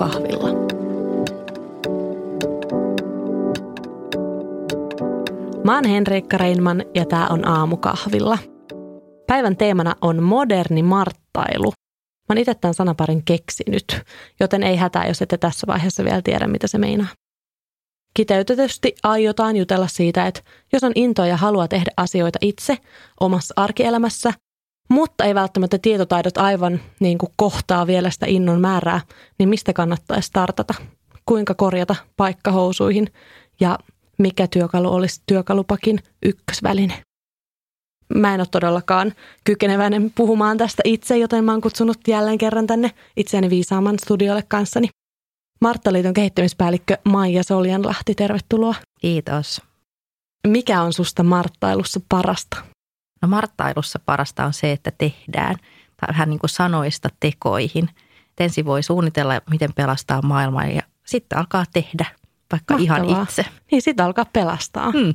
aamukahvilla. Mä oon Henriikka Reinman ja tää on aamukahvilla. Päivän teemana on moderni marttailu. Mä oon itse tämän sanaparin keksinyt, joten ei hätää, jos ette tässä vaiheessa vielä tiedä, mitä se meinaa. Kiteytetysti aiotaan jutella siitä, että jos on intoa ja haluaa tehdä asioita itse omassa arkielämässä, mutta ei välttämättä tietotaidot aivan niin kuin kohtaa vielä sitä innon määrää, niin mistä kannattaisi startata? Kuinka korjata paikkahousuihin ja mikä työkalu olisi työkalupakin ykkösväline? Mä en ole todellakaan kykeneväinen puhumaan tästä itse, joten mä oon kutsunut jälleen kerran tänne itseäni viisaaman studiolle kanssani. Marttaliiton kehittämispäällikkö Maija Soljanlahti, tervetuloa. Kiitos. Mikä on susta marttailussa parasta? No marttailussa parasta on se, että tehdään. Tai vähän niin kuin sanoista tekoihin. Et ensin voi suunnitella, miten pelastaa maailmaa ja sitten alkaa tehdä, vaikka Mahtavaa. ihan itse. Niin, sitten alkaa pelastaa. Hmm.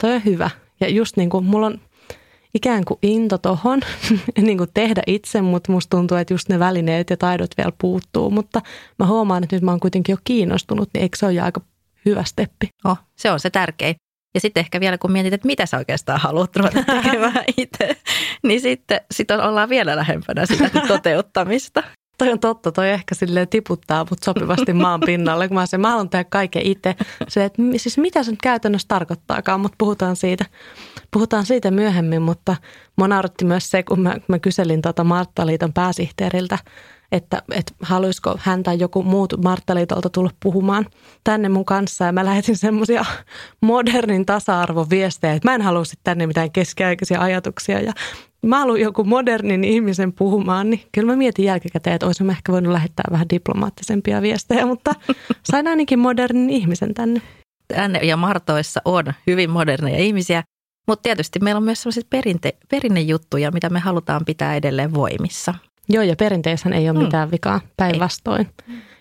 Toi on hyvä. Ja just niin kuin mulla on ikään kuin into tohon niin kuin tehdä itse, mutta musta tuntuu, että just ne välineet ja taidot vielä puuttuu. Mutta mä huomaan, että nyt mä oon kuitenkin jo kiinnostunut, niin eikö se ole aika hyvä steppi? Oh, se on se tärkein. Ja sitten ehkä vielä kun mietit, että mitä sä oikeastaan haluat ruveta tekemään itse, niin sitten sit ollaan vielä lähempänä sitä toteuttamista. toi on totta, toi ehkä silleen tiputtaa mut sopivasti maan pinnalle, kun mä, sen, mä haluan tehdä kaiken itse. Se, että siis mitä se nyt käytännössä tarkoittaakaan, mutta puhutaan siitä, puhutaan siitä myöhemmin, mutta mua myös se, kun mä, mä kyselin tuota Marttaliiton pääsihteeriltä, että, että haluaisiko hän tai joku muut Marttaliitolta tulla puhumaan tänne mun kanssa. Ja mä lähetin semmoisia modernin tasa-arvoviestejä, että mä en halua tänne mitään keskiaikaisia ajatuksia. Ja mä haluan joku modernin ihmisen puhumaan, niin kyllä mä mietin jälkikäteen, että olisin ehkä voinut lähettää vähän diplomaattisempia viestejä, mutta sain ainakin modernin ihmisen tänne. Tänne ja Martoissa on hyvin moderneja ihmisiä, mutta tietysti meillä on myös sellaisia perinte, perinnejuttuja, mitä me halutaan pitää edelleen voimissa. Joo, ja perinteissähän ei ole mm. mitään vikaa, päinvastoin.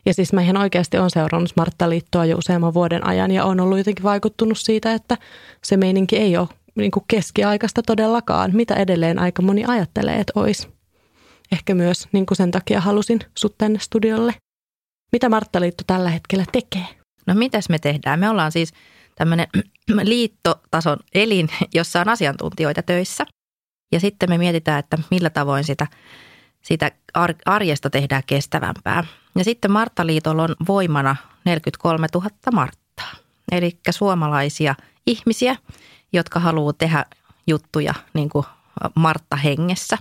Ja siis mä ihan oikeasti on seurannut Martta-liittoa jo useamman vuoden ajan ja on ollut jotenkin vaikuttunut siitä, että se meininki ei ole niin kuin keskiaikaista todellakaan, mitä edelleen aika moni ajattelee, että olisi. Ehkä myös niin kuin sen takia halusin sut tänne studiolle. Mitä Marttaliitto tällä hetkellä tekee? No mitäs me tehdään? Me ollaan siis tämmöinen liittotason elin, jossa on asiantuntijoita töissä. Ja sitten me mietitään, että millä tavoin sitä, sitä arjesta tehdään kestävämpää. Ja sitten Marttaliitolla on voimana 43 000 Marttaa, eli suomalaisia ihmisiä, jotka haluaa tehdä juttuja niin kuin Martta hengessä.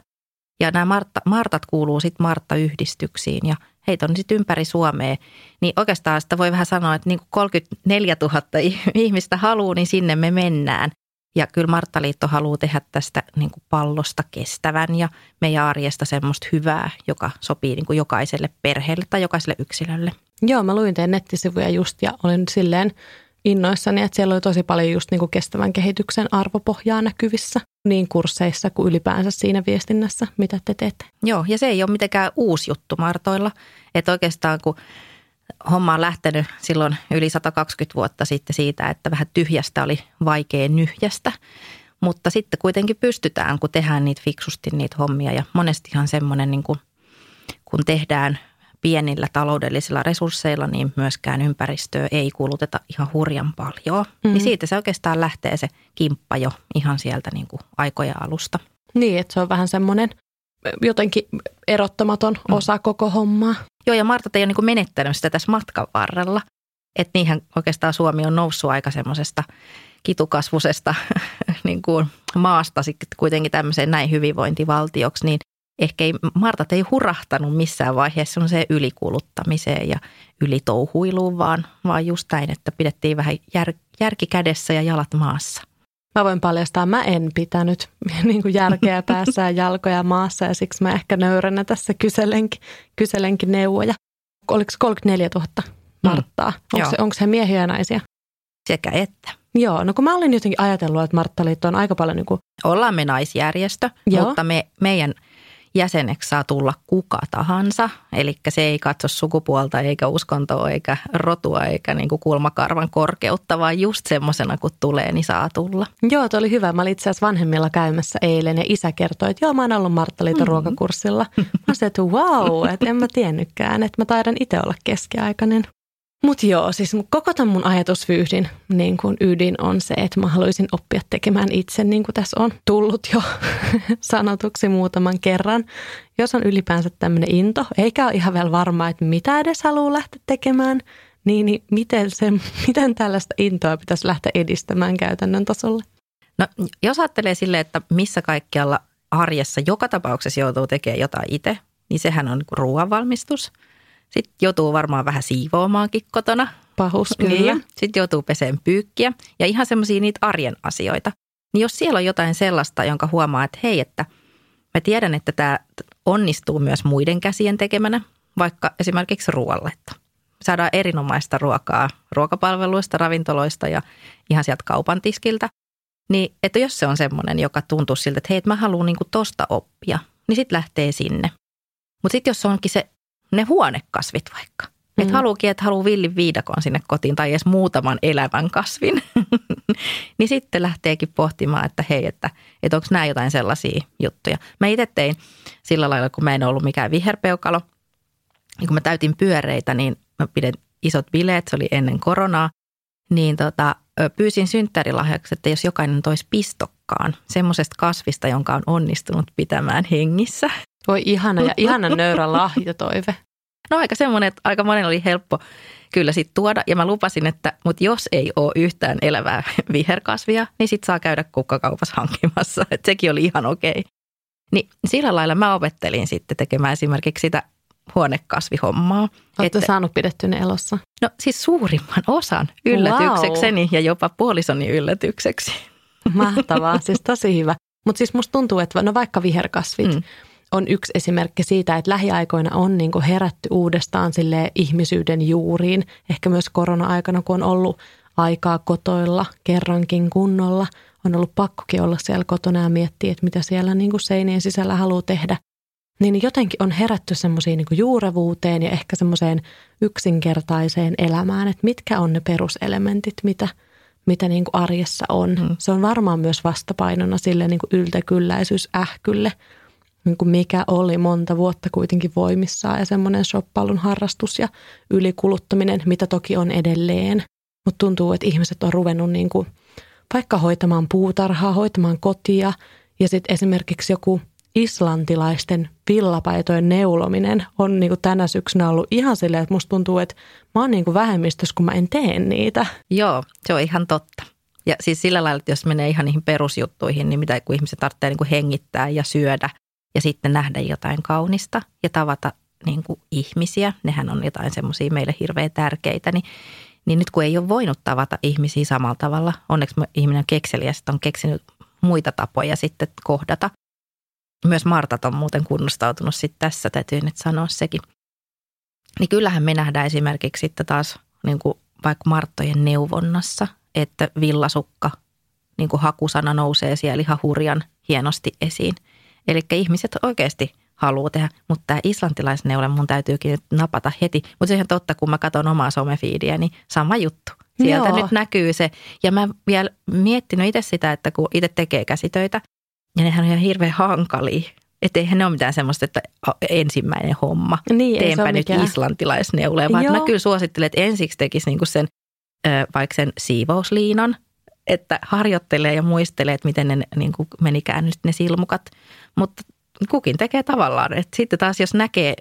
Ja nämä Martta, Martat kuuluu sitten Martta-yhdistyksiin ja heitä on sitten ympäri Suomea. Niin oikeastaan sitä voi vähän sanoa, että niin kuin 34 000 ihmistä haluaa, niin sinne me mennään. Ja kyllä Marttaliitto haluaa tehdä tästä niin kuin pallosta kestävän ja meidän arjesta semmoista hyvää, joka sopii niin kuin jokaiselle perheelle tai jokaiselle yksilölle. Joo, mä luin teidän nettisivuja just ja olin silleen innoissani, että siellä oli tosi paljon just niin kuin kestävän kehityksen arvopohjaa näkyvissä niin kursseissa kuin ylipäänsä siinä viestinnässä, mitä te teette. Joo, ja se ei ole mitenkään uusi juttu Martoilla. Että oikeastaan kun homma on lähtenyt silloin yli 120 vuotta sitten siitä, että vähän tyhjästä oli vaikea nyhjästä. Mutta sitten kuitenkin pystytään, kun tehdään niitä fiksusti niitä hommia. Ja monestihan semmoinen, niin kuin, kun tehdään pienillä taloudellisilla resursseilla, niin myöskään ympäristöä ei kuluteta ihan hurjan paljon. Mm-hmm. Niin siitä se oikeastaan lähtee se kimppa jo ihan sieltä niin kuin aikoja alusta. Niin, että se on vähän semmoinen jotenkin erottamaton mm. osa koko hommaa. Joo, ja Marta ei ole niin menettänyt sitä tässä matkan varrella. Että niinhän oikeastaan Suomi on noussut aika semmoisesta kitukasvusesta niin kuin maasta sitten kuitenkin tämmöiseen näin hyvinvointivaltioksi, niin ehkä ei, Martat ei hurahtanut missään vaiheessa semmoiseen ylikuluttamiseen ja ylitouhuiluun, vaan, vaan just näin, että pidettiin vähän jär, järki kädessä ja jalat maassa. Mä voin paljastaa, mä en pitänyt niin kuin järkeä päässä ja jalkoja maassa ja siksi mä ehkä nöyränä tässä kyselenkin, kyselenkin neuvoja. Oliko 34 000 Marttaa? Mm, onko, se, onko se miehiä ja naisia? Sekä että. Joo, no kun mä olin jotenkin ajatellut, että Marttaliitto on aika paljon niin kuin... Ollaan me naisjärjestö, Joo. mutta me, meidän – jäseneksi saa tulla kuka tahansa. Eli se ei katso sukupuolta eikä uskontoa eikä rotua eikä niin kuin kulmakarvan korkeutta, vaan just semmoisena kun tulee, niin saa tulla. Joo, toi oli hyvä. Mä olin itse asiassa vanhemmilla käymässä eilen ja isä kertoi, että joo, mä oon ollut Marttaliiton mm-hmm. ruokakurssilla. Mä sanoin, että wow, että en mä tiennytkään, että mä taidan itse olla keskiaikainen. Mutta joo, siis koko tämän mun ajatusvyyhdin niin kun ydin on se, että mä haluaisin oppia tekemään itse, niin kuin tässä on tullut jo sanotuksi muutaman kerran. Jos on ylipäänsä tämmöinen into, eikä ole ihan vielä varma, että mitä edes haluaa lähteä tekemään, niin, niin miten, se, miten tällaista intoa pitäisi lähteä edistämään käytännön tasolle? No jos ajattelee silleen, että missä kaikkialla arjessa joka tapauksessa joutuu tekemään jotain itse, niin sehän on niin ruoanvalmistus – sitten joutuu varmaan vähän siivoamaankin kotona. Pahus, kyllä. Niin. Sitten joutuu peseen pyykkiä ja ihan semmoisia niitä arjen asioita. Niin jos siellä on jotain sellaista, jonka huomaa, että hei, että mä tiedän, että tämä onnistuu myös muiden käsien tekemänä, vaikka esimerkiksi ruoalletta. Saadaan erinomaista ruokaa ruokapalveluista, ravintoloista ja ihan sieltä kaupan tiskiltä. Niin, että jos se on semmoinen, joka tuntuu siltä, että hei, että mä haluan niinku tosta oppia, niin sitten lähtee sinne. Mutta sitten jos onkin se ne huonekasvit vaikka. Mm. Että haluukin, että haluaa villin viidakon sinne kotiin tai edes muutaman elävän kasvin. niin sitten lähteekin pohtimaan, että hei, että, että onko nämä jotain sellaisia juttuja. Mä itse tein sillä lailla, kun mä en ollut mikään viherpeukalo. Ja kun mä täytin pyöreitä, niin mä pidin isot bileet, se oli ennen koronaa. Niin tota, pyysin synttärilahjaksi, että jos jokainen toisi pistokkaan semmoisesta kasvista, jonka on onnistunut pitämään hengissä. Voi ihana ja ihana nöyrä lahjatoive. No aika semmoinen, että aika monen oli helppo kyllä sitten tuoda. Ja mä lupasin, että mutta jos ei ole yhtään elävää viherkasvia, niin sitten saa käydä kukkakaupassa hankkimassa. Että sekin oli ihan okei. Niin sillä lailla mä opettelin sitten tekemään esimerkiksi sitä huonekasvihommaa. Olette että, saanut pidetty ne elossa? No siis suurimman osan yllätyksekseni wow. ja jopa puolisoni yllätykseksi. Mahtavaa, siis tosi hyvä. Mutta siis musta tuntuu, että no vaikka viherkasvit, mm on yksi esimerkki siitä, että lähiaikoina on niin kuin herätty uudestaan sille ihmisyyden juuriin. Ehkä myös korona-aikana, kun on ollut aikaa kotoilla kerrankin kunnolla, on ollut pakkokin olla siellä kotona ja miettiä, että mitä siellä niin kuin seinien sisällä haluaa tehdä. Niin jotenkin on herätty semmoisiin niin juurevuuteen ja ehkä semmoiseen yksinkertaiseen elämään, että mitkä on ne peruselementit, mitä, mitä niin kuin arjessa on. Mm. Se on varmaan myös vastapainona sille niin kuin yltäkylläisyys ähkylle – niin kuin mikä oli monta vuotta kuitenkin voimissaan ja semmoinen shoppailun harrastus ja ylikuluttaminen, mitä toki on edelleen. Mutta tuntuu, että ihmiset on ruvennut niin kuin vaikka hoitamaan puutarhaa, hoitamaan kotia ja sitten esimerkiksi joku islantilaisten villapaitojen neulominen on niin kuin tänä syksynä ollut ihan silleen, että musta tuntuu, että mä oon niin kuin vähemmistössä, kun mä en tee niitä. Joo, se on ihan totta. Ja siis sillä lailla, että jos menee ihan niihin perusjuttuihin, niin mitä kun ihmiset tarvitsee niin kuin hengittää ja syödä ja sitten nähdä jotain kaunista ja tavata niin kuin ihmisiä. Nehän on jotain semmoisia meille hirveän tärkeitä, niin, niin nyt kun ei ole voinut tavata ihmisiä samalla tavalla, onneksi ihminen on kekseliä, sitten on keksinyt muita tapoja sitten kohdata. Myös Martat on muuten kunnostautunut sitten tässä, täytyy nyt sanoa sekin. Niin kyllähän me nähdään esimerkiksi sitten taas niin kuin vaikka Marttojen neuvonnassa, että villasukka, niin kuin hakusana nousee siellä ihan hurjan hienosti esiin – Eli ihmiset oikeasti haluaa tehdä, mutta tämä islantilaisneule mun täytyykin nyt napata heti. Mutta se on totta, kun mä katson omaa somefiidiä, niin sama juttu. Sieltä Joo. nyt näkyy se. Ja mä vielä miettinyt itse sitä, että kun itse tekee käsitöitä, ja nehän on ihan hirveän hankalia. Että eihän ne ole mitään semmoista, että ensimmäinen homma. Niin, Teenpä nyt mikään. islantilaisneule, vaan mä kyllä suosittelen, että ensiksi tekisi niinku sen, vaikka sen siivousliinan – että harjoittelee ja muistelee, että miten ne niin kuin menikään nyt ne silmukat. Mutta kukin tekee tavallaan. Et sitten taas jos näkee,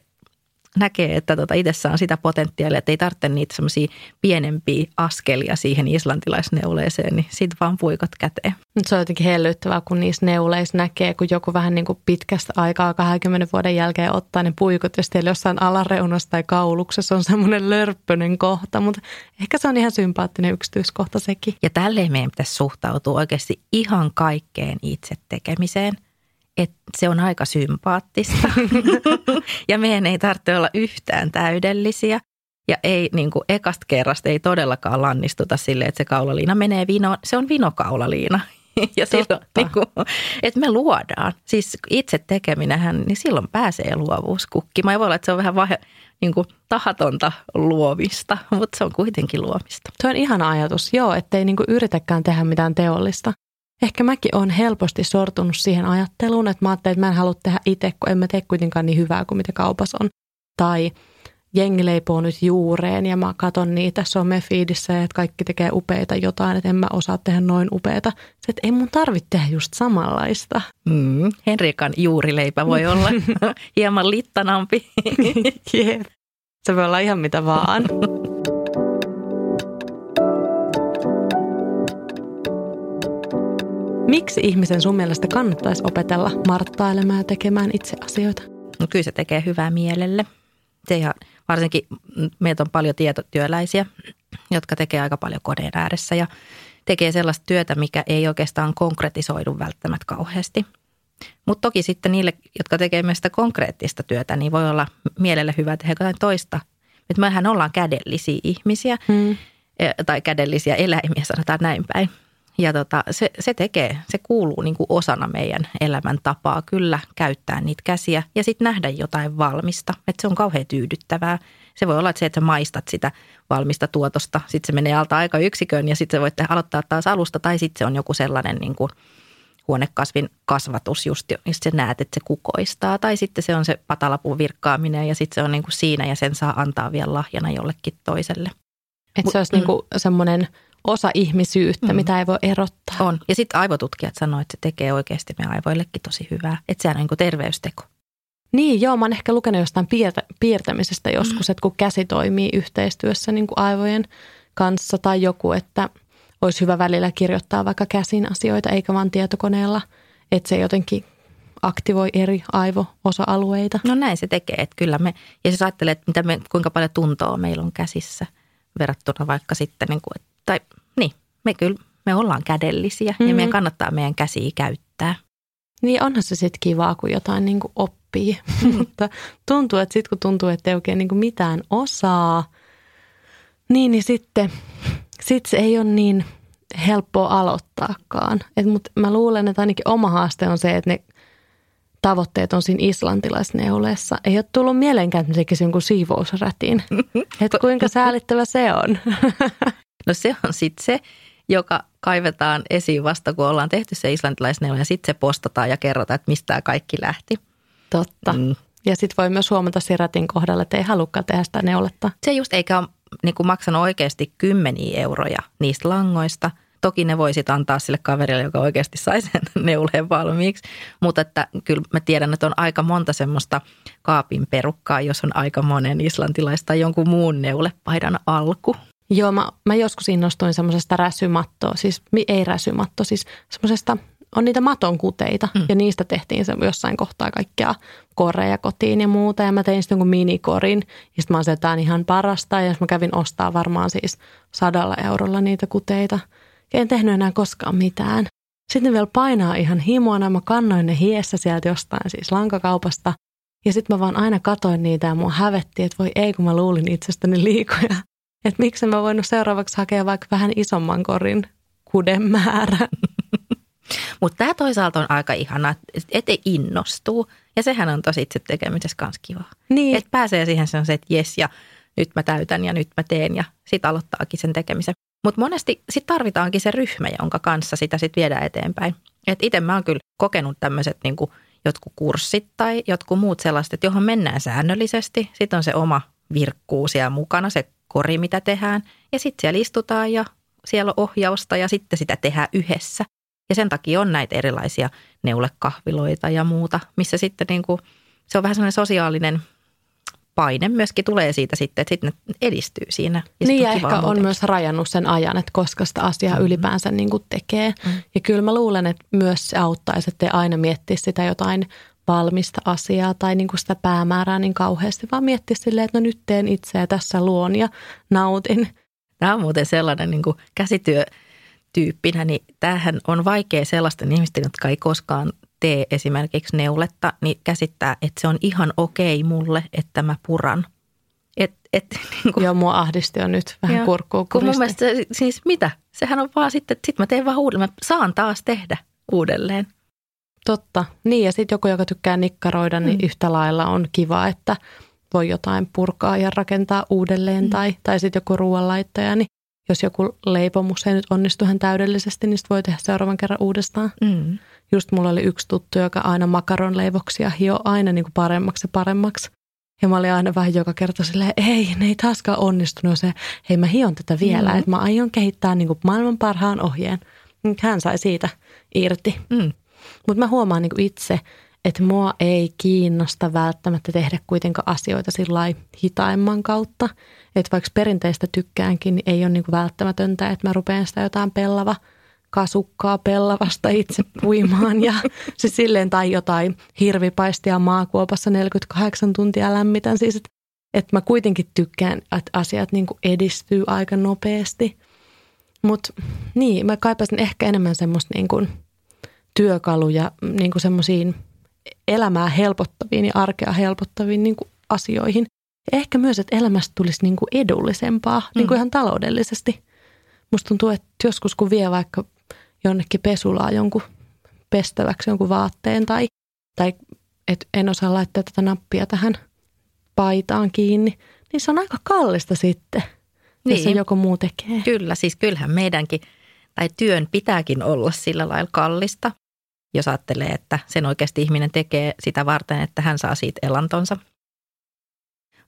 näkee että tota itsessä on sitä potentiaalia, että ei tarvitse niitä semmoisia pienempiä askelia siihen islantilaisneuleeseen, niin sitten vaan puikot käteen. Se on jotenkin hellyttävää, kun niissä neuleissa näkee, kun joku vähän niin kuin pitkästä aikaa 20 vuoden jälkeen ottaa ne puikot ja sitten jossain alareunassa tai kauluksessa on semmoinen lörppöinen kohta, mutta ehkä se on ihan sympaattinen yksityiskohta sekin. Ja tälleen meidän pitäisi suhtautua oikeasti ihan kaikkeen itse tekemiseen – että se on aika sympaattista ja meidän ei tarvitse olla yhtään täydellisiä. Ja ei niin kuin ekasta kerrasta ei todellakaan lannistuta sille, että se kaulaliina menee vinoon. Se on vinokaulaliina. ja silloin, niin kuin, että me luodaan. Siis itse tekeminähän, niin silloin pääsee luovuus kukkimaan. Ja voi olla, että se on vähän vahe, niin kuin tahatonta luomista, mutta se on kuitenkin luomista. Se on ihana ajatus, joo, ettei niin kuin yritäkään tehdä mitään teollista. Ehkä mäkin on helposti sortunut siihen ajatteluun, että mä ajattelin, että mä en halua tehdä itse, kun en mä tee kuitenkaan niin hyvää kuin mitä kaupassa on. Tai jengi leipoo nyt juureen ja mä katon niitä somefiidissä ja että kaikki tekee upeita jotain, että en mä osaa tehdä noin upeita. Se, että ei mun tarvitse tehdä just samanlaista. Mm, Henrikan juurileipä voi olla hieman littanampi. Jep. Se voi olla ihan mitä vaan. Miksi ihmisen sun mielestä kannattaisi opetella marttailemaan ja tekemään itse asioita? No kyllä se tekee hyvää mielelle. Se ihan, varsinkin meitä on paljon tietotyöläisiä, jotka tekee aika paljon koneen ääressä ja tekee sellaista työtä, mikä ei oikeastaan konkretisoidu välttämättä kauheasti. Mutta toki sitten niille, jotka tekee myös sitä konkreettista työtä, niin voi olla mielelle hyvä tehdä jotain toista. Että mehän ollaan kädellisiä ihmisiä hmm. tai kädellisiä eläimiä, sanotaan näin päin. Ja tota, se, se tekee, se kuuluu niin kuin osana meidän elämäntapaa kyllä käyttää niitä käsiä ja sitten nähdä jotain valmista. Että se on kauhean tyydyttävää. Se voi olla, että se, että sä maistat sitä valmista tuotosta, sitten se menee alta aika yksikön ja sitten sä voit aloittaa taas alusta tai sitten se on joku sellainen niin kuin huonekasvin kasvatus just, josta sä näet, että se kukoistaa. Tai sitten se on se patalapuun virkkaaminen ja sitten se on niin kuin siinä ja sen saa antaa vielä lahjana jollekin toiselle. Että se olisi mm. niin semmoinen – osa ihmisyyttä, mm. mitä ei voi erottaa. On. Ja sitten aivotutkijat sanoivat, että se tekee oikeasti meidän aivoillekin tosi hyvää. Että sehän on niin kuin terveysteko. Niin, joo. Mä oon ehkä lukenut jostain piirtä, piirtämisestä joskus, mm. että kun käsi toimii yhteistyössä niin kuin aivojen kanssa tai joku, että olisi hyvä välillä kirjoittaa vaikka käsin asioita eikä vaan tietokoneella, että se jotenkin aktivoi eri aivo-osa-alueita. No näin se tekee, että kyllä me, ja jos ajattelee, että mitä me, kuinka paljon tuntoa meillä on käsissä verrattuna vaikka sitten, niin kuin, tai niin, me kyllä, me ollaan kädellisiä mm-hmm. ja meidän kannattaa meidän käsiä käyttää. Niin onhan se sitten kivaa, kun jotain niin kuin oppii, mutta tuntuu, että sitten kun tuntuu, että ei oikein niin kuin mitään osaa, niin, niin sitten sit se ei ole niin helppoa aloittaakaan. Et mut mä luulen, että ainakin oma haaste on se, että ne tavoitteet on siinä islantilaisneuleessa. Ei ole tullut mielenkään, että tekisi jonkun siivousrätin. Että kuinka säälittävä se on. No se on sitten se, joka kaivetaan esiin vasta, kun ollaan tehty se islantilaisneula ja sitten se postataan ja kerrotaan, että mistä tämä kaikki lähti. Totta. Mm. Ja sitten voi myös huomata Siratin kohdalla, että ei halukkaan tehdä sitä neuletta. Se just eikä ole niin kuin maksanut oikeasti kymmeniä euroja niistä langoista. Toki ne voisit antaa sille kaverille, joka oikeasti sai sen neuleen valmiiksi. Mutta että kyllä mä tiedän, että on aika monta semmoista kaapin perukkaa, jos on aika monen islantilaista tai jonkun muun neulepaidan alku. Joo, mä, mä joskus innostuin semmoisesta räsymattoa, siis ei räsymatto, siis semmoisesta, on niitä maton kuteita mm. ja niistä tehtiin se jossain kohtaa kaikkea koreja kotiin ja muuta. Ja mä tein sitten jonkun minikorin ja sitten mä asetan ihan parasta ja mä kävin ostaa varmaan siis sadalla eurolla niitä kuteita. Ja en tehnyt enää koskaan mitään. Sitten vielä painaa ihan himoana, mä kannoin ne hiessä sieltä jostain siis lankakaupasta. Ja sitten mä vaan aina katoin niitä ja mua hävetti, että voi ei kun mä luulin itsestäni liikoja. Että miksi mä voinut seuraavaksi hakea vaikka vähän isomman korin kuden määrän. Mutta tämä toisaalta on aika ihana, että ei innostuu. Ja sehän on tosi itse tekemisessä kanssa kivaa. Niin. Että pääsee siihen se että jes ja nyt mä täytän ja nyt mä teen ja sitten aloittaakin sen tekemisen. Mutta monesti sitten tarvitaankin se ryhmä, jonka kanssa sitä sitten viedään eteenpäin. Et itse mä oon kyllä kokenut tämmöiset niinku jotkut kurssit tai jotkut muut sellaiset, että johon mennään säännöllisesti. Sitten on se oma virkkuus siellä mukana, se kori, mitä tehdään. Ja sitten siellä istutaan ja siellä on ohjausta ja sitten sitä tehdään yhdessä. Ja sen takia on näitä erilaisia neulekahviloita ja muuta, missä sitten niin kuin, se on vähän sellainen sosiaalinen paine myöskin tulee siitä sitten, että sitten ne edistyy siinä. Ja niin ja ehkä muutenkin. on myös rajannut sen ajan, että koska sitä asiaa mm-hmm. ylipäänsä niin kuin tekee. Mm-hmm. Ja kyllä mä luulen, että myös se auttaisi, että aina miettisi sitä jotain valmista asiaa tai niin kuin sitä päämäärää niin kauheasti, vaan miettiä silleen, että no nyt teen itse ja tässä luon ja nautin. Tämä on muuten sellainen niin kuin käsityötyyppinä, niin tämähän on vaikea sellaisten ihmisten, jotka ei koskaan tee esimerkiksi neuletta, niin käsittää, että se on ihan okei mulle, että mä puran. Et, et, niin kuin, Joo, mua ahdisti jo nyt vähän kurkkuu Kun mun mielestä, siis mitä? Sehän on vaan sitten, että sit mä teen vaan uudelleen. Mä saan taas tehdä uudelleen. Totta. Niin ja sitten joku, joka tykkää nikkaroida, niin mm. yhtä lailla on kiva, että voi jotain purkaa ja rakentaa uudelleen. Mm. Tai, tai sitten joku ruoanlaittaja, niin jos joku leipomus ei nyt onnistu hän täydellisesti, niin voi tehdä seuraavan kerran uudestaan. Mm. Just mulla oli yksi tuttu, joka aina makaronleivoksia hio aina niin kuin paremmaksi ja paremmaksi. Ja mä olin aina vähän joka kerta silleen, ei, ne ei taaskaan onnistunut. Se, hei mä hion tätä vielä, mm. että mä aion kehittää niin kuin maailman parhaan ohjeen. Hän sai siitä irti. Mm. Mutta mä huomaan niin itse, että mua ei kiinnosta välttämättä tehdä kuitenkaan asioita sillä hitaimman kautta. Että vaikka perinteistä tykkäänkin, niin ei ole niin välttämätöntä, että mä rupean sitä jotain pellava kasukkaa pellavasta itse puimaan ja siis silleen tai jotain hirvipaistia maakuopassa 48 tuntia lämmitän. Siis että että mä kuitenkin tykkään, että asiat niin kuin edistyy aika nopeasti. Mutta niin, mä kaipaisin ehkä enemmän semmoista niin työkaluja niin kuin semmoisiin elämää helpottaviin ja arkea helpottaviin niin kuin asioihin. Ehkä myös, että elämästä tulisi niin kuin edullisempaa, mm. niin kuin ihan taloudellisesti. Musta tuntuu, että joskus kun vie vaikka jonnekin pesulaa jonkun pestäväksi jonkun vaatteen tai, tai että en osaa laittaa tätä nappia tähän paitaan kiinni, niin se on aika kallista sitten, niin. jos joku muu tekee. Kyllä, siis kyllähän meidänkin tai työn pitääkin olla sillä lailla kallista, jos ajattelee, että sen oikeasti ihminen tekee sitä varten, että hän saa siitä elantonsa.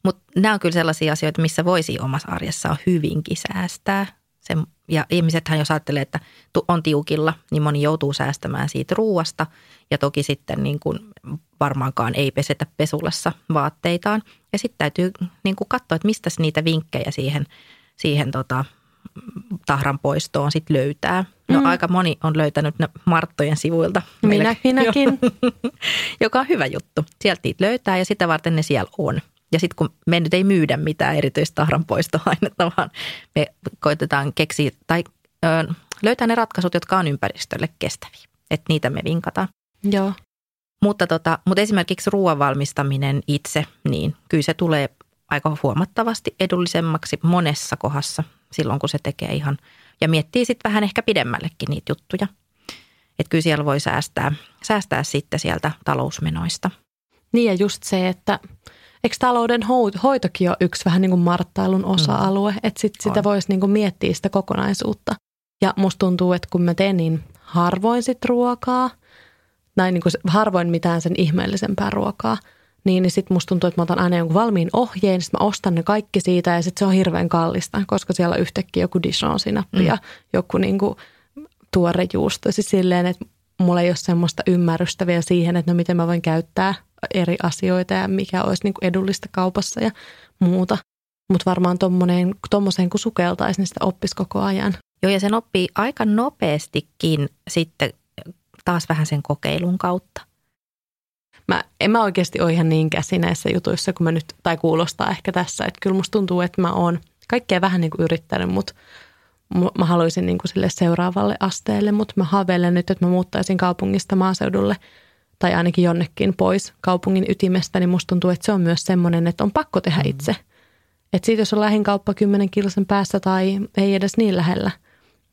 Mutta nämä on kyllä sellaisia asioita, missä voisi omassa arjessaan hyvinkin säästää. Se, ja ihmisethän jos ajattelee, että on tiukilla, niin moni joutuu säästämään siitä ruuasta. Ja toki sitten niin kuin varmaankaan ei pesetä pesulassa vaatteitaan. Ja sitten täytyy niin kuin katsoa, että mistä niitä vinkkejä siihen, siihen tota, tahran poistoon sit löytää. No mm. aika moni on löytänyt ne Marttojen sivuilta. Minä, minäkin. Joka on hyvä juttu. Sieltä niitä löytää ja sitä varten ne siellä on. Ja sitten kun me nyt ei myydä mitään erityistä tahran poistoainetta, vaan me koitetaan keksiä tai ö, löytää ne ratkaisut, jotka on ympäristölle kestäviä. Että niitä me vinkataan. Joo. Mutta, tota, mutta esimerkiksi ruoan valmistaminen itse, niin kyllä se tulee aika huomattavasti edullisemmaksi monessa kohdassa silloin, kun se tekee ihan, ja miettii sitten vähän ehkä pidemmällekin niitä juttuja. Että kyllä siellä voi säästää, säästää sitten sieltä talousmenoista. Niin ja just se, että eikö talouden hoitokin ole yksi vähän niin kuin marttailun osa-alue, mm. että sit sitä voisi niin kuin miettiä sitä kokonaisuutta. Ja musta tuntuu, että kun mä teen niin harvoin sit ruokaa, tai niin kuin harvoin mitään sen ihmeellisempää ruokaa – niin, niin sitten musta tuntuu, että mä otan aina jonkun valmiin ohjeen, sitten mä ostan ne kaikki siitä ja sitten se on hirveän kallista, koska siellä on yhtäkkiä joku Dijon-sinappi mm. ja joku niin kuin tuore juusto. Siis silleen, että mulla ei ole semmoista ymmärrystä vielä siihen, että no miten mä voin käyttää eri asioita ja mikä olisi niin kuin edullista kaupassa ja muuta. Mutta varmaan tuommoiseen kun sukeltaisi, niin sitä oppisi koko ajan. Joo, ja sen oppii aika nopeastikin sitten taas vähän sen kokeilun kautta mä, en mä oikeasti ole ihan niin käsi näissä jutuissa, kun mä nyt, tai kuulostaa ehkä tässä, että kyllä musta tuntuu, että mä oon kaikkea vähän niin kuin yrittänyt, mutta mä haluaisin niin kuin sille seuraavalle asteelle, mutta mä haaveilen nyt, että mä muuttaisin kaupungista maaseudulle tai ainakin jonnekin pois kaupungin ytimestä, niin musta tuntuu, että se on myös semmoinen, että on pakko tehdä mm. itse. Että siitä, jos on lähin kauppa kymmenen kilsan päässä tai ei edes niin lähellä,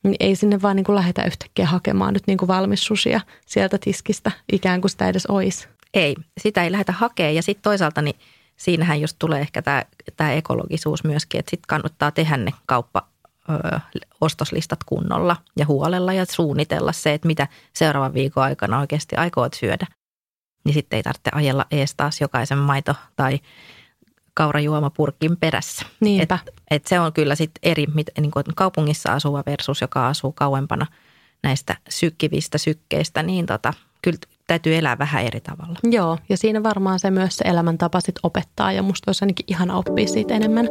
niin ei sinne vaan niin kuin lähetä yhtäkkiä hakemaan nyt niin kuin valmis susia sieltä tiskistä, ikään kuin sitä edes olisi. Ei, sitä ei lähdetä hakemaan ja sitten toisaalta niin siinähän just tulee ehkä tämä, tämä ekologisuus myöskin, että sitten kannattaa tehdä ne kauppa ö, ostoslistat kunnolla ja huolella ja suunnitella se, että mitä seuraavan viikon aikana oikeasti aikoot syödä. Niin sitten ei tarvitse ajella ees taas jokaisen maito- tai kaurajuomapurkin perässä. Niinpä. Et, et se on kyllä sitten eri, niin kuin kaupungissa asuva versus joka asuu kauempana näistä sykkivistä sykkeistä, niin tota, kyllä täytyy elää vähän eri tavalla. Joo, ja siinä varmaan se myös se elämäntapa sit opettaa ja musta olisi ainakin ihana oppia siitä enemmän.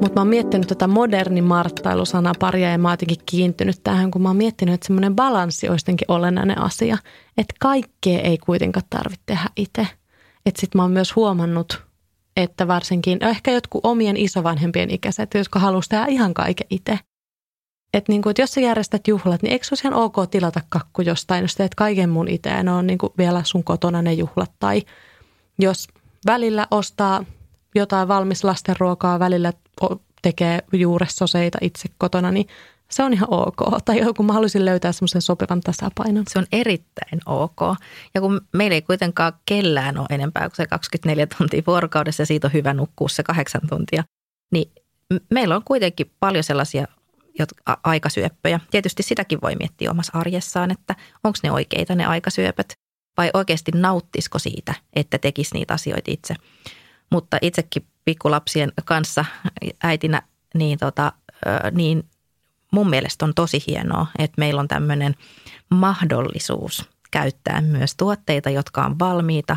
Mutta mä oon miettinyt tätä moderni marttailusanaparia ja mä oon jotenkin kiintynyt tähän, kun mä oon miettinyt, että semmoinen balanssi olisi jotenkin olennainen asia. Että kaikkea ei kuitenkaan tarvitse tehdä itse. Että sit mä oon myös huomannut että varsinkin ehkä jotkut omien isovanhempien ikäiset, jotka haluaisivat tehdä ihan kaiken itse. Että niin kuin, että jos sä järjestät juhlat, niin eikö se ihan ok tilata kakku jostain, jos teet kaiken mun itse ja ne on niin kuin vielä sun kotona ne juhlat. Tai jos välillä ostaa jotain valmis lastenruokaa, välillä tekee juuressoseita itse kotona, niin se on ihan ok. Tai joku mä haluaisin löytää semmoisen sopivan tasapainon. Se on erittäin ok. Ja kun meillä ei kuitenkaan kellään ole enempää kuin se 24 tuntia vuorokaudessa ja siitä on hyvä nukkua se kahdeksan tuntia, niin meillä on kuitenkin paljon sellaisia aikasyöppöjä. Tietysti sitäkin voi miettiä omassa arjessaan, että onko ne oikeita ne aikasyöpöt vai oikeasti nauttisiko siitä, että tekisi niitä asioita itse. Mutta itsekin pikkulapsien kanssa äitinä, niin, tota, niin mun mielestä on tosi hienoa, että meillä on tämmöinen mahdollisuus käyttää myös tuotteita, jotka on valmiita,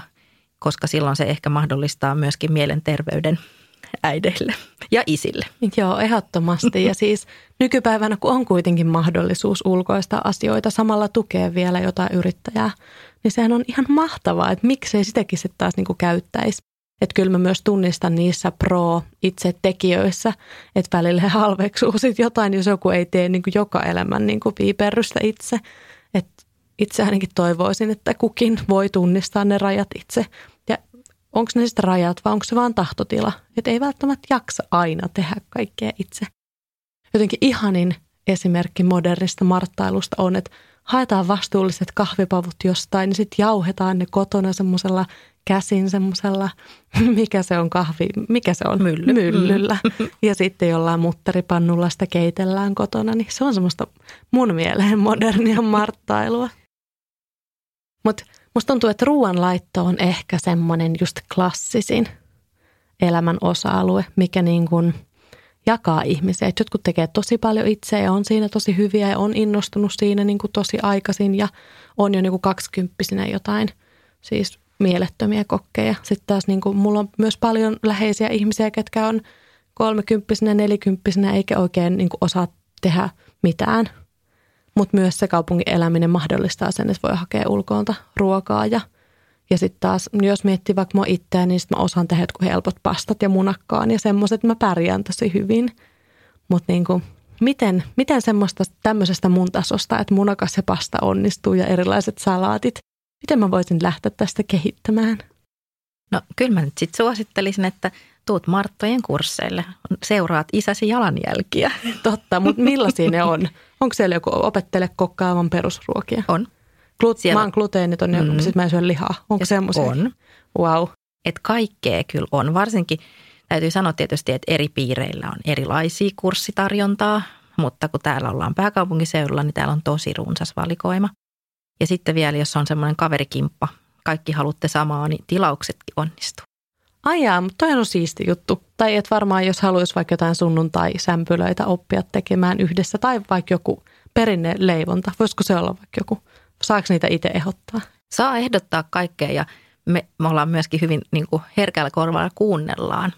koska silloin se ehkä mahdollistaa myöskin mielenterveyden äideille ja isille. Joo, ehdottomasti. Ja siis nykypäivänä, kun on kuitenkin mahdollisuus ulkoista asioita, samalla tukea vielä jotain yrittäjää, niin sehän on ihan mahtavaa, että miksei sitäkin sitten taas niinku käyttäisi. Että kyllä mä myös tunnistan niissä pro-itse tekijöissä, että välillä halveksuu sit jotain, jos joku ei tee niin kuin joka elämän niin kuin piiperrystä itse. Että itse ainakin toivoisin, että kukin voi tunnistaa ne rajat itse. Ja onko ne sitten rajat vai onko se vaan tahtotila? Että ei välttämättä jaksa aina tehdä kaikkea itse. Jotenkin ihanin esimerkki modernista marttailusta on, että haetaan vastuulliset kahvipavut jostain, niin sitten jauhetaan ne kotona semmoisella käsin semmoisella, mikä se on kahvi, mikä se on? Mylly. Myllyllä. Mm. Ja sitten jollain mutteripannulla sitä keitellään kotona, niin se on semmoista mun mieleen modernia marttailua. Mutta musta tuntuu, että ruoanlaitto on ehkä semmoinen just klassisin elämän osa-alue, mikä niin kuin jakaa ihmisiä. Et jotkut tekee tosi paljon itse ja on siinä tosi hyviä ja on innostunut siinä niin kuin tosi aikaisin ja on jo niin kuin kaksikymppisinä jotain siis mielettömiä kokkeja. Sitten taas niin kuin, mulla on myös paljon läheisiä ihmisiä, ketkä on kolmekymppisenä, nelikymppisenä eikä oikein niin kuin osaa tehdä mitään. Mutta myös se kaupungin eläminen mahdollistaa sen, että voi hakea ulkoonta ruokaa ja ja sitten taas, jos miettii vaikka mua itseä, niin sitten mä osaan tehdä jotkut helpot pastat ja munakkaan ja semmoiset, mä pärjään tosi hyvin. Mutta niin kuin, miten, miten semmoista tämmöisestä mun tasosta, että munakas ja pasta onnistuu ja erilaiset salaatit, Miten mä voisin lähteä tästä kehittämään? No kyllä mä nyt sitten suosittelisin, että tuut Marttojen kursseille, seuraat isäsi jalanjälkiä. Totta, mutta millaisia ne on? Onko siellä joku opettele kokkaavan perusruokia? On. Glut- siellä... Mä oon gluteeniton, mm. Mm-hmm. mä en syö lihaa. Onko semmoisia? On. Wow. Et kaikkea kyllä on. Varsinkin täytyy sanoa tietysti, että eri piireillä on erilaisia kurssitarjontaa, mutta kun täällä ollaan pääkaupunkiseudulla, niin täällä on tosi runsas valikoima. Ja sitten vielä, jos on semmoinen kaverikimppa, kaikki haluatte samaa, niin tilauksetkin onnistuu. Ai jaa, mutta toi on siisti juttu. Tai et varmaan, jos haluaisi vaikka jotain sunnuntai-sämpylöitä oppia tekemään yhdessä, tai vaikka joku perinne leivonta. Voisiko se olla vaikka joku? Saako niitä itse ehdottaa? Saa ehdottaa kaikkea ja me, me ollaan myöskin hyvin niin kuin herkällä korvalla kuunnellaan.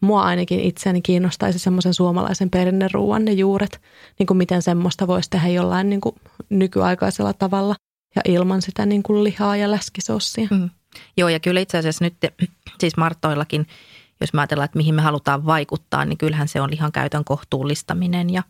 Mua ainakin itseäni kiinnostaisi semmoisen suomalaisen perinneruuan ne juuret, niin kuin miten semmoista voisi tehdä jollain niin kuin nykyaikaisella tavalla ja ilman sitä niin kuin lihaa ja läskisossia. Mm. Joo, ja kyllä itse asiassa nyt siis Martoillakin, jos mä ajatellaan, että mihin me halutaan vaikuttaa, niin kyllähän se on lihan käytön kohtuullistaminen ja,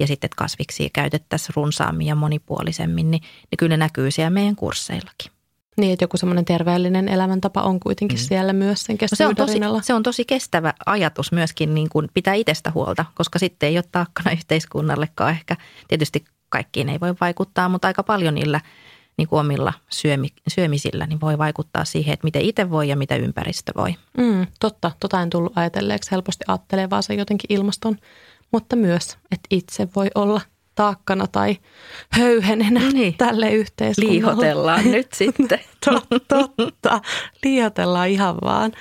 ja sitten, että kasviksia käytettäisiin runsaammin ja monipuolisemmin, niin, niin kyllä ne näkyy siellä meidän kursseillakin. Niin, että joku semmoinen terveellinen elämäntapa on kuitenkin mm. siellä myös sen no se, on tosi, se on tosi kestävä ajatus myöskin niin kuin pitää itsestä huolta, koska sitten ei ole taakkana yhteiskunnallekaan ehkä. Tietysti kaikkiin ei voi vaikuttaa, mutta aika paljon niillä – niin kuin omilla syömi, syömisillä, niin voi vaikuttaa siihen, että miten itse voi ja mitä ympäristö voi. Mm, totta, tota en tullut ajatelleeksi. Helposti ajattelee vaan se jotenkin ilmaston, mutta myös, että itse voi olla taakkana tai höyhenenä no niin. tälle yhteiskunnalle. Liihotellaan nyt sitten. totta, totta, liihotellaan ihan vaan.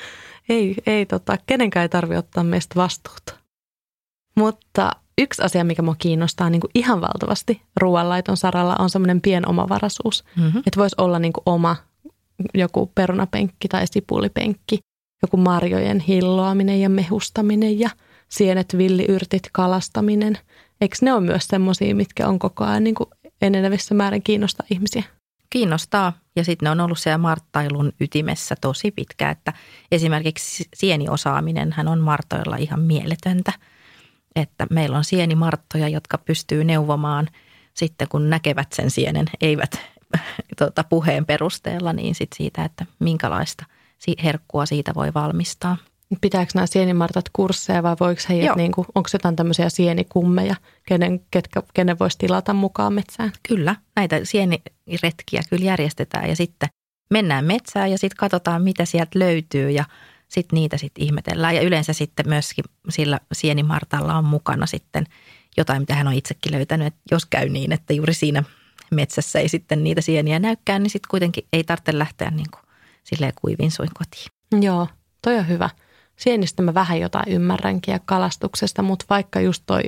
Ei, ei tota, kenenkään ei tarvitse ottaa meistä vastuuta. Mutta yksi asia, mikä mua kiinnostaa niin kuin ihan valtavasti ruoanlaiton saralla, on semmoinen pienomavaraisuus. Mm-hmm. Että voisi olla niin kuin oma joku perunapenkki tai sipulipenkki, joku marjojen hilloaminen ja mehustaminen ja sienet, villiyrtit, kalastaminen. Eikö ne ole myös semmoisia, mitkä on koko ajan niin kuin enenevissä määrin kiinnostaa ihmisiä? Kiinnostaa ja sitten ne on ollut siellä marttailun ytimessä tosi pitkä, että esimerkiksi sieniosaaminen hän on martoilla ihan mieletöntä – että meillä on sienimarttoja, jotka pystyy neuvomaan sitten kun näkevät sen sienen, eivät tuota, puheen perusteella, niin sit siitä, että minkälaista herkkua siitä voi valmistaa. Pitääkö nämä sienimartat kursseja vai voiko heidät, niin kuin, onko jotain tämmöisiä sienikummeja, kenen, ketkä, kenen voisi tilata mukaan metsään? Kyllä, näitä sieniretkiä kyllä järjestetään ja sitten mennään metsään ja sitten katsotaan, mitä sieltä löytyy ja sitten niitä sitten ihmetellään. Ja yleensä sitten myöskin sillä sienimartalla on mukana sitten jotain, mitä hän on itsekin löytänyt. Että jos käy niin, että juuri siinä metsässä ei sitten niitä sieniä näykään, niin sitten kuitenkin ei tarvitse lähteä niin kuin silleen kuivin suin kotiin. Joo, toi on hyvä. Sienistä mä vähän jotain ymmärränkin ja kalastuksesta, mutta vaikka just toi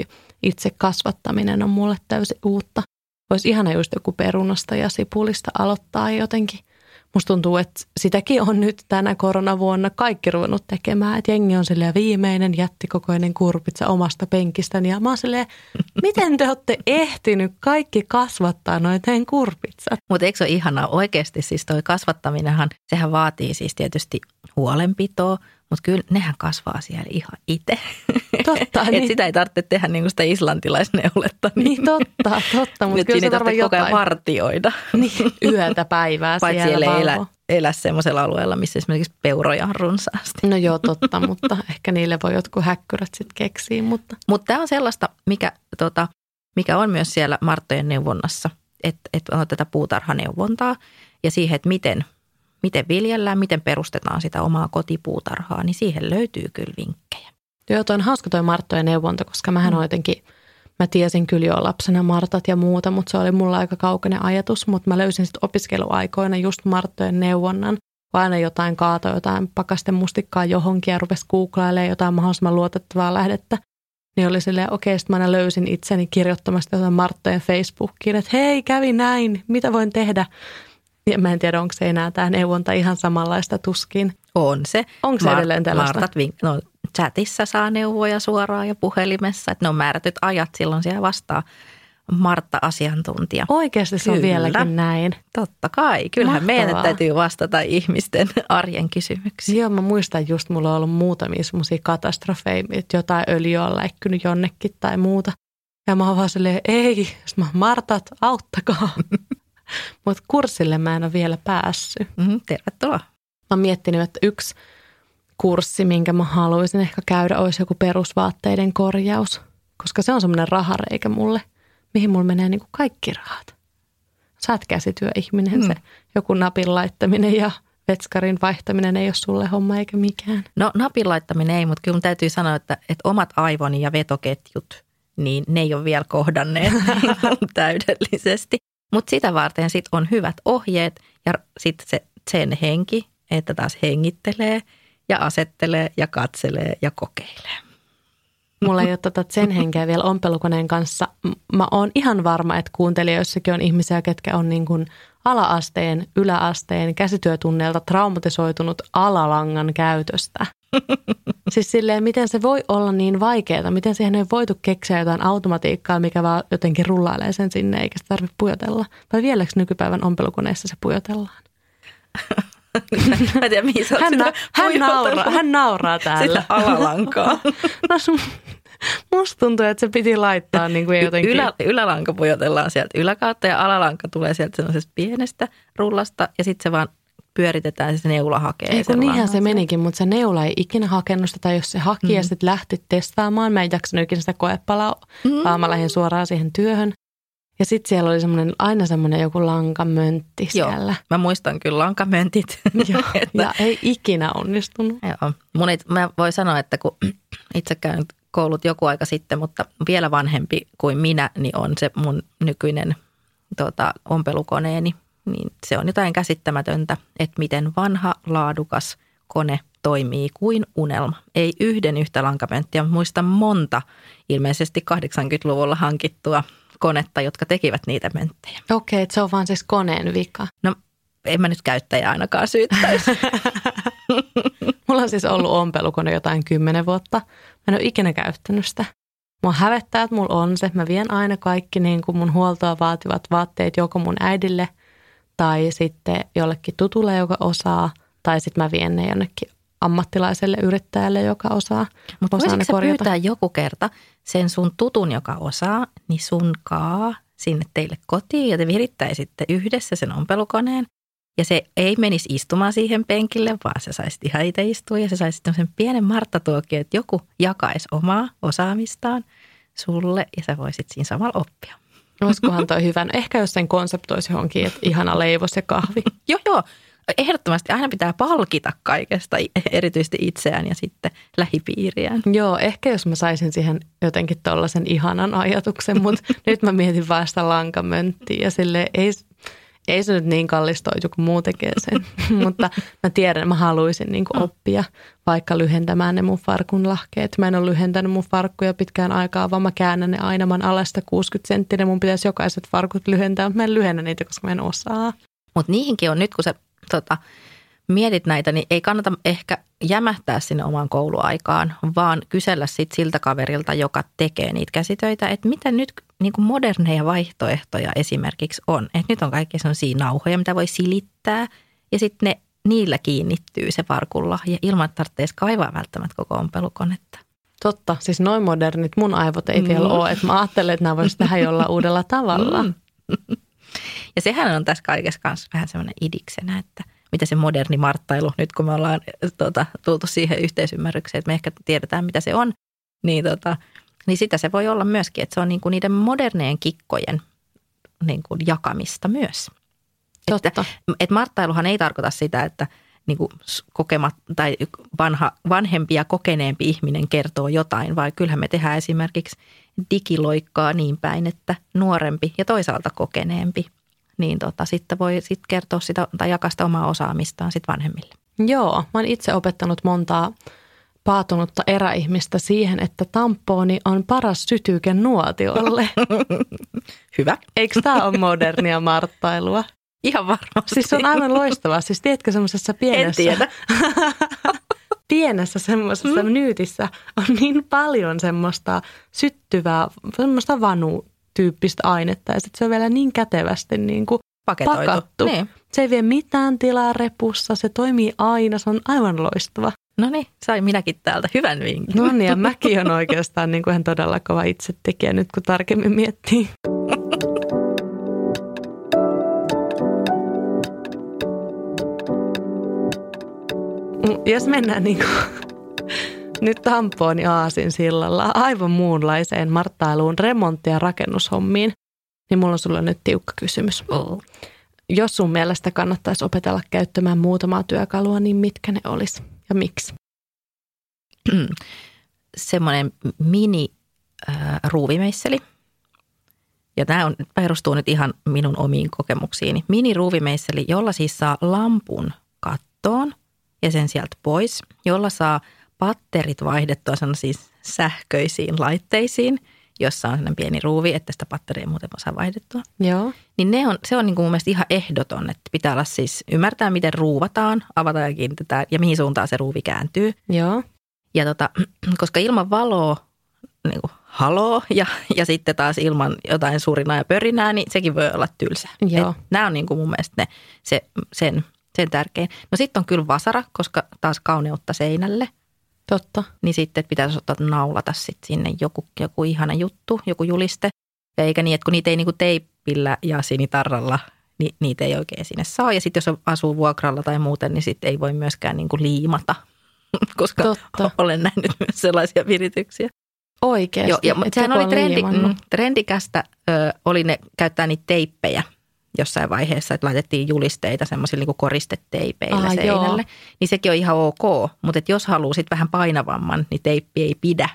itse kasvattaminen on mulle täysin uutta. Olisi ihana just joku perunasta ja sipulista aloittaa jotenkin – musta tuntuu, että sitäkin on nyt tänä koronavuonna kaikki ruvennut tekemään. Että jengi on silleen viimeinen jättikokoinen kurpitsa omasta penkistäni. Ja mä oon silleen, miten te olette ehtinyt kaikki kasvattaa noiden kurpitsat? Mutta eikö se ole ihanaa oikeasti? Siis toi kasvattaminenhan, sehän vaatii siis tietysti huolenpitoa, mutta kyllä nehän kasvaa siellä ihan itse. Totta. Et niin. sitä ei tarvitse tehdä niin kuin sitä islantilaisneuletta. Niin, niin totta, totta. Mutta kyllä siinä ei koko ajan vartioida. Niin, yötä päivää Paitsi siellä, ei elä, elä semmoisella alueella, missä esimerkiksi peuroja on runsaasti. No joo, totta, mutta ehkä niille voi jotkut häkkyrät sitten keksiä. Mutta Mut tämä on sellaista, mikä, tota, mikä on myös siellä Marttojen neuvonnassa, että, että on tätä puutarhaneuvontaa ja siihen, että miten – miten viljellään, miten perustetaan sitä omaa kotipuutarhaa, niin siihen löytyy kyllä vinkkejä. Joo, toi on hauska toi Marttojen neuvonta, koska mähän mm. jotenkin, mä tiesin kyllä jo lapsena Martat ja muuta, mutta se oli mulla aika kaukainen ajatus, mutta mä löysin sitten opiskeluaikoina just Marttojen neuvonnan, kun aina jotain kaatoi, jotain pakasten mustikkaa johonkin ja rupesi googlailemaan jotain mahdollisimman luotettavaa lähdettä. Niin oli silleen, okei, okay, sitten mä aina löysin itseni kirjoittamasta jotain Marttojen Facebookiin, että hei, kävi näin, mitä voin tehdä? Ja mä en tiedä, onko se enää tämä neuvonta ihan samanlaista tuskin. On se. Onko se Mart- edelleen tällaista? Martat, no, chatissa saa neuvoja suoraan ja puhelimessa, että ne on määrätyt ajat, silloin siellä vastaa Martta-asiantuntija. Oikeasti se Kyllä. on vieläkin näin. Totta kai. Kyllähän Mahtavaa. meidän täytyy vastata ihmisten arjen kysymyksiin. Joo, mä muistan just, mulla on ollut muutamia semmoisia katastrofeja, että jotain öljyä on läikkynyt jonnekin tai muuta. Ja mä oon vaan silleen, ei, mä Martat, auttakaa. Mutta kurssille mä en ole vielä päässyt. Mm-hmm, tervetuloa. Mä oon miettinyt, että yksi kurssi, minkä mä haluaisin ehkä käydä, olisi joku perusvaatteiden korjaus. Koska se on semmoinen rahareikä mulle, mihin mulla menee niin kuin kaikki rahat. Sä oot käsityöihminen, mm. se joku napin laittaminen ja vetskarin vaihtaminen ei ole sulle homma eikä mikään. No napin laittaminen ei, mutta kyllä mun täytyy sanoa, että, että omat aivoni ja vetoketjut, niin ne ei ole vielä kohdanneet täydellisesti. Mutta sitä varten sitten on hyvät ohjeet ja sitten se sen henki, että taas hengittelee ja asettelee ja katselee ja kokeilee. Mulla ei ole tota sen henkeä vielä ompelukoneen kanssa. Mä oon ihan varma, että kuuntelijoissakin on ihmisiä, ketkä on niin kuin ala-asteen, yläasteen käsityötunneilta traumatisoitunut alalangan käytöstä. siis silleen, miten se voi olla niin vaikeaa, miten siihen ei voitu keksiä jotain automatiikkaa, mikä vaan jotenkin rullailee sen sinne, eikä sitä tarvitse pujotella. Vai vieläkö nykypäivän ompelukoneessa se pujotellaan? Mä tiedä, mihin hän, na- hän, nauraa, hän nauraa täällä. Sitä alalankaa. no musta tuntuu, että se piti laittaa niin kuin jotenkin. Ylä, ylälanka pujotellaan sieltä yläkautta ja alalanka tulee sieltä sellaisesta pienestä rullasta ja sitten se vaan pyöritetään ja se neula hakee. Ei kun niinhän se menikin, mutta se neula ei ikinä hakenut sitä, tai jos se haki mm-hmm. ja sitten lähti testaamaan. Mä en jaksanut ikinä sitä koepalaa, mm-hmm. vaan mä lähdin suoraan siihen työhön. Ja sitten siellä oli semmoinen, aina semmoinen joku lankamöntti siellä. Joo, mä muistan kyllä lankamöntit. Joo, että... ja ei ikinä onnistunut. Joo, mun ei, mä voin sanoa, että kun itse käyn koulut joku aika sitten, mutta vielä vanhempi kuin minä, niin on se mun nykyinen tota, ompelukoneeni – niin se on jotain käsittämätöntä, että miten vanha, laadukas kone toimii kuin unelma. Ei yhden yhtä lankamönttiä, mutta muistan monta ilmeisesti 80-luvulla hankittua konetta, jotka tekivät niitä mönttejä. Okei, okay, se on vaan siis koneen vika. No, en mä nyt käyttäjä ainakaan syyttäisi. Mulla on siis ollut ompelukone jotain kymmenen vuotta. Mä en ole ikinä käyttänyt sitä. Mua hävettää, että mulla on se. Mä vien aina kaikki niin kuin mun huoltoa vaativat vaatteet joko mun äidille – tai sitten jollekin tutulle, joka osaa, tai sitten mä vien ne jonnekin ammattilaiselle yrittäjälle, joka osaa, Mutta voisitko sä korjata. pyytää joku kerta sen sun tutun, joka osaa, niin sun kaa sinne teille kotiin ja te virittäisitte yhdessä sen ompelukoneen. Ja se ei menisi istumaan siihen penkille, vaan se saisi ihan itse istua ja se saisi tämmöisen pienen marttatuokin, että joku jakaisi omaa osaamistaan sulle ja sä voisit siinä samalla oppia. Olisikohan toi hyvä? No Ehkä jos sen konseptoisi johonkin, että ihana leivos ja kahvi. Joo, joo. Ehdottomasti aina pitää palkita kaikesta, erityisesti itseään ja sitten lähipiiriään. Joo, ehkä jos mä saisin siihen jotenkin tollaisen ihanan ajatuksen, mutta nyt mä mietin vaan sitä lankamönttiä ja sille ei, ei se nyt niin kallistoitu kuin muu tekee sen. mutta mä tiedän, mä haluaisin niin oppia vaikka lyhentämään ne mun farkun lahkeet. Mä en ole lyhentänyt mun farkkuja pitkään aikaa, vaan mä käännän ne aina. Mä oon alasta 60 senttinen, mun pitäisi jokaiset farkut lyhentää, mutta mä en lyhennä niitä, koska mä en osaa. Mutta niihinkin on nyt, kun sä tota, mietit näitä, niin ei kannata ehkä jämähtää sinne omaan kouluaikaan, vaan kysellä sit siltä kaverilta, joka tekee niitä käsitöitä, että mitä nyt niin kuin moderneja vaihtoehtoja esimerkiksi on. Että nyt on kaikki sellaisia nauhoja, mitä voi silittää ja sitten ne niillä kiinnittyy se farkulla ja ilman, että tarvitsee kaivaa välttämättä koko ompelukonetta. Totta, siis noin modernit mun aivot ei vielä Mm. ole, että mä ajattelen, että nämä voisi tehdä jollain uudella tavalla. Mm. Ja sehän on tässä kaikessa kanssa vähän semmoinen idiksenä, että mitä se moderni marttailu, nyt kun me ollaan tota, tultu siihen yhteisymmärrykseen, että me ehkä tiedetään, mitä se on, niin, tota, niin sitä se voi olla myöskin, että se on niin kuin niiden moderneen kikkojen niin kuin jakamista myös. Totta. Että, että marttailuhan ei tarkoita sitä, että niin kuin kokemat, tai vanha, vanhempi ja kokeneempi ihminen kertoo jotain, vaan kyllähän me tehdään esimerkiksi digiloikkaa niin päin, että nuorempi ja toisaalta kokeneempi, niin tota, sitten voi sit kertoa sitä tai jakaa sitä omaa osaamistaan sit vanhemmille. Joo, mä oon itse opettanut montaa paatunutta eräihmistä siihen, että tamponi on paras sytyke nuotiolle. Hyvä. Eikö tämä ole modernia marttailua? Ihan varmasti. Siis se on aivan loistavaa. Siis tiedätkö semmoisessa En pienessä, tiedä. pienessä semmoisessa mm. nyytissä on niin paljon semmoista syttyvää, semmoista vanu-tyyppistä ainetta. Ja sitten se on vielä niin kätevästi niin kuin Paketoitu. pakattu. Niin. Se ei vie mitään tilaa repussa, se toimii aina, se on aivan loistava. No niin, sain minäkin täältä hyvän vinkin. No niin, ja mäkin on oikeastaan niin kuin ihan todella kova itse tekijä nyt, kun tarkemmin miettii. Mm, Jos mennään niin kuin nyt tampooni aasin sillalla aivan muunlaiseen marttailuun, remontti- ja rakennushommiin, niin mulla on sulle nyt tiukka kysymys. Oh. Jos sun mielestä kannattaisi opetella käyttämään muutamaa työkalua, niin mitkä ne olisi ja miksi? semmoinen mini äh, ruuvimeisseli. Ja tämä on, perustuu nyt ihan minun omiin kokemuksiini. Mini ruuvimeisseli, jolla siis saa lampun kattoon ja sen sieltä pois, jolla saa patterit vaihdettua sellaisiin sähköisiin laitteisiin, jossa on sellainen pieni ruuvi, että sitä patteria ei muuten saa vaihdettua. Joo. Niin ne on, se on niin kuin mun mielestä ihan ehdoton, että pitää olla siis ymmärtää, miten ruuvataan, avataan ja kiinnitetään ja mihin suuntaan se ruuvi kääntyy. Joo. Ja tota, koska ilman valoa, niin kuin haloo, ja, ja sitten taas ilman jotain surinaa ja pörinää, niin sekin voi olla tylsä. Joo. Et nämä on niin kuin mun mielestä ne, se, sen, sen tärkein. No sitten on kyllä vasara, koska taas kauneutta seinälle. Totta. Niin sitten että pitäisi ottaa naulata sit sinne joku, joku ihana juttu, joku juliste. Ja eikä niin, että kun niitä ei niin kuin teipillä ja sinitarralla, niin niitä ei oikein sinne saa. Ja sitten jos asuu vuokralla tai muuten, niin sitten ei voi myöskään niin kuin liimata, koska Totta. olen nähnyt myös sellaisia virityksiä. Oikeasti. Joo, ja sehän oli trendi, liimannut. trendikästä, ö, oli ne käyttää niitä teippejä jossain vaiheessa, että laitettiin julisteita semmoisilla niin koristeteipeillä Aa, seinälle. joo. Niin sekin on ihan ok, mutta et jos haluaa sit vähän painavamman, niin teippi ei pidä.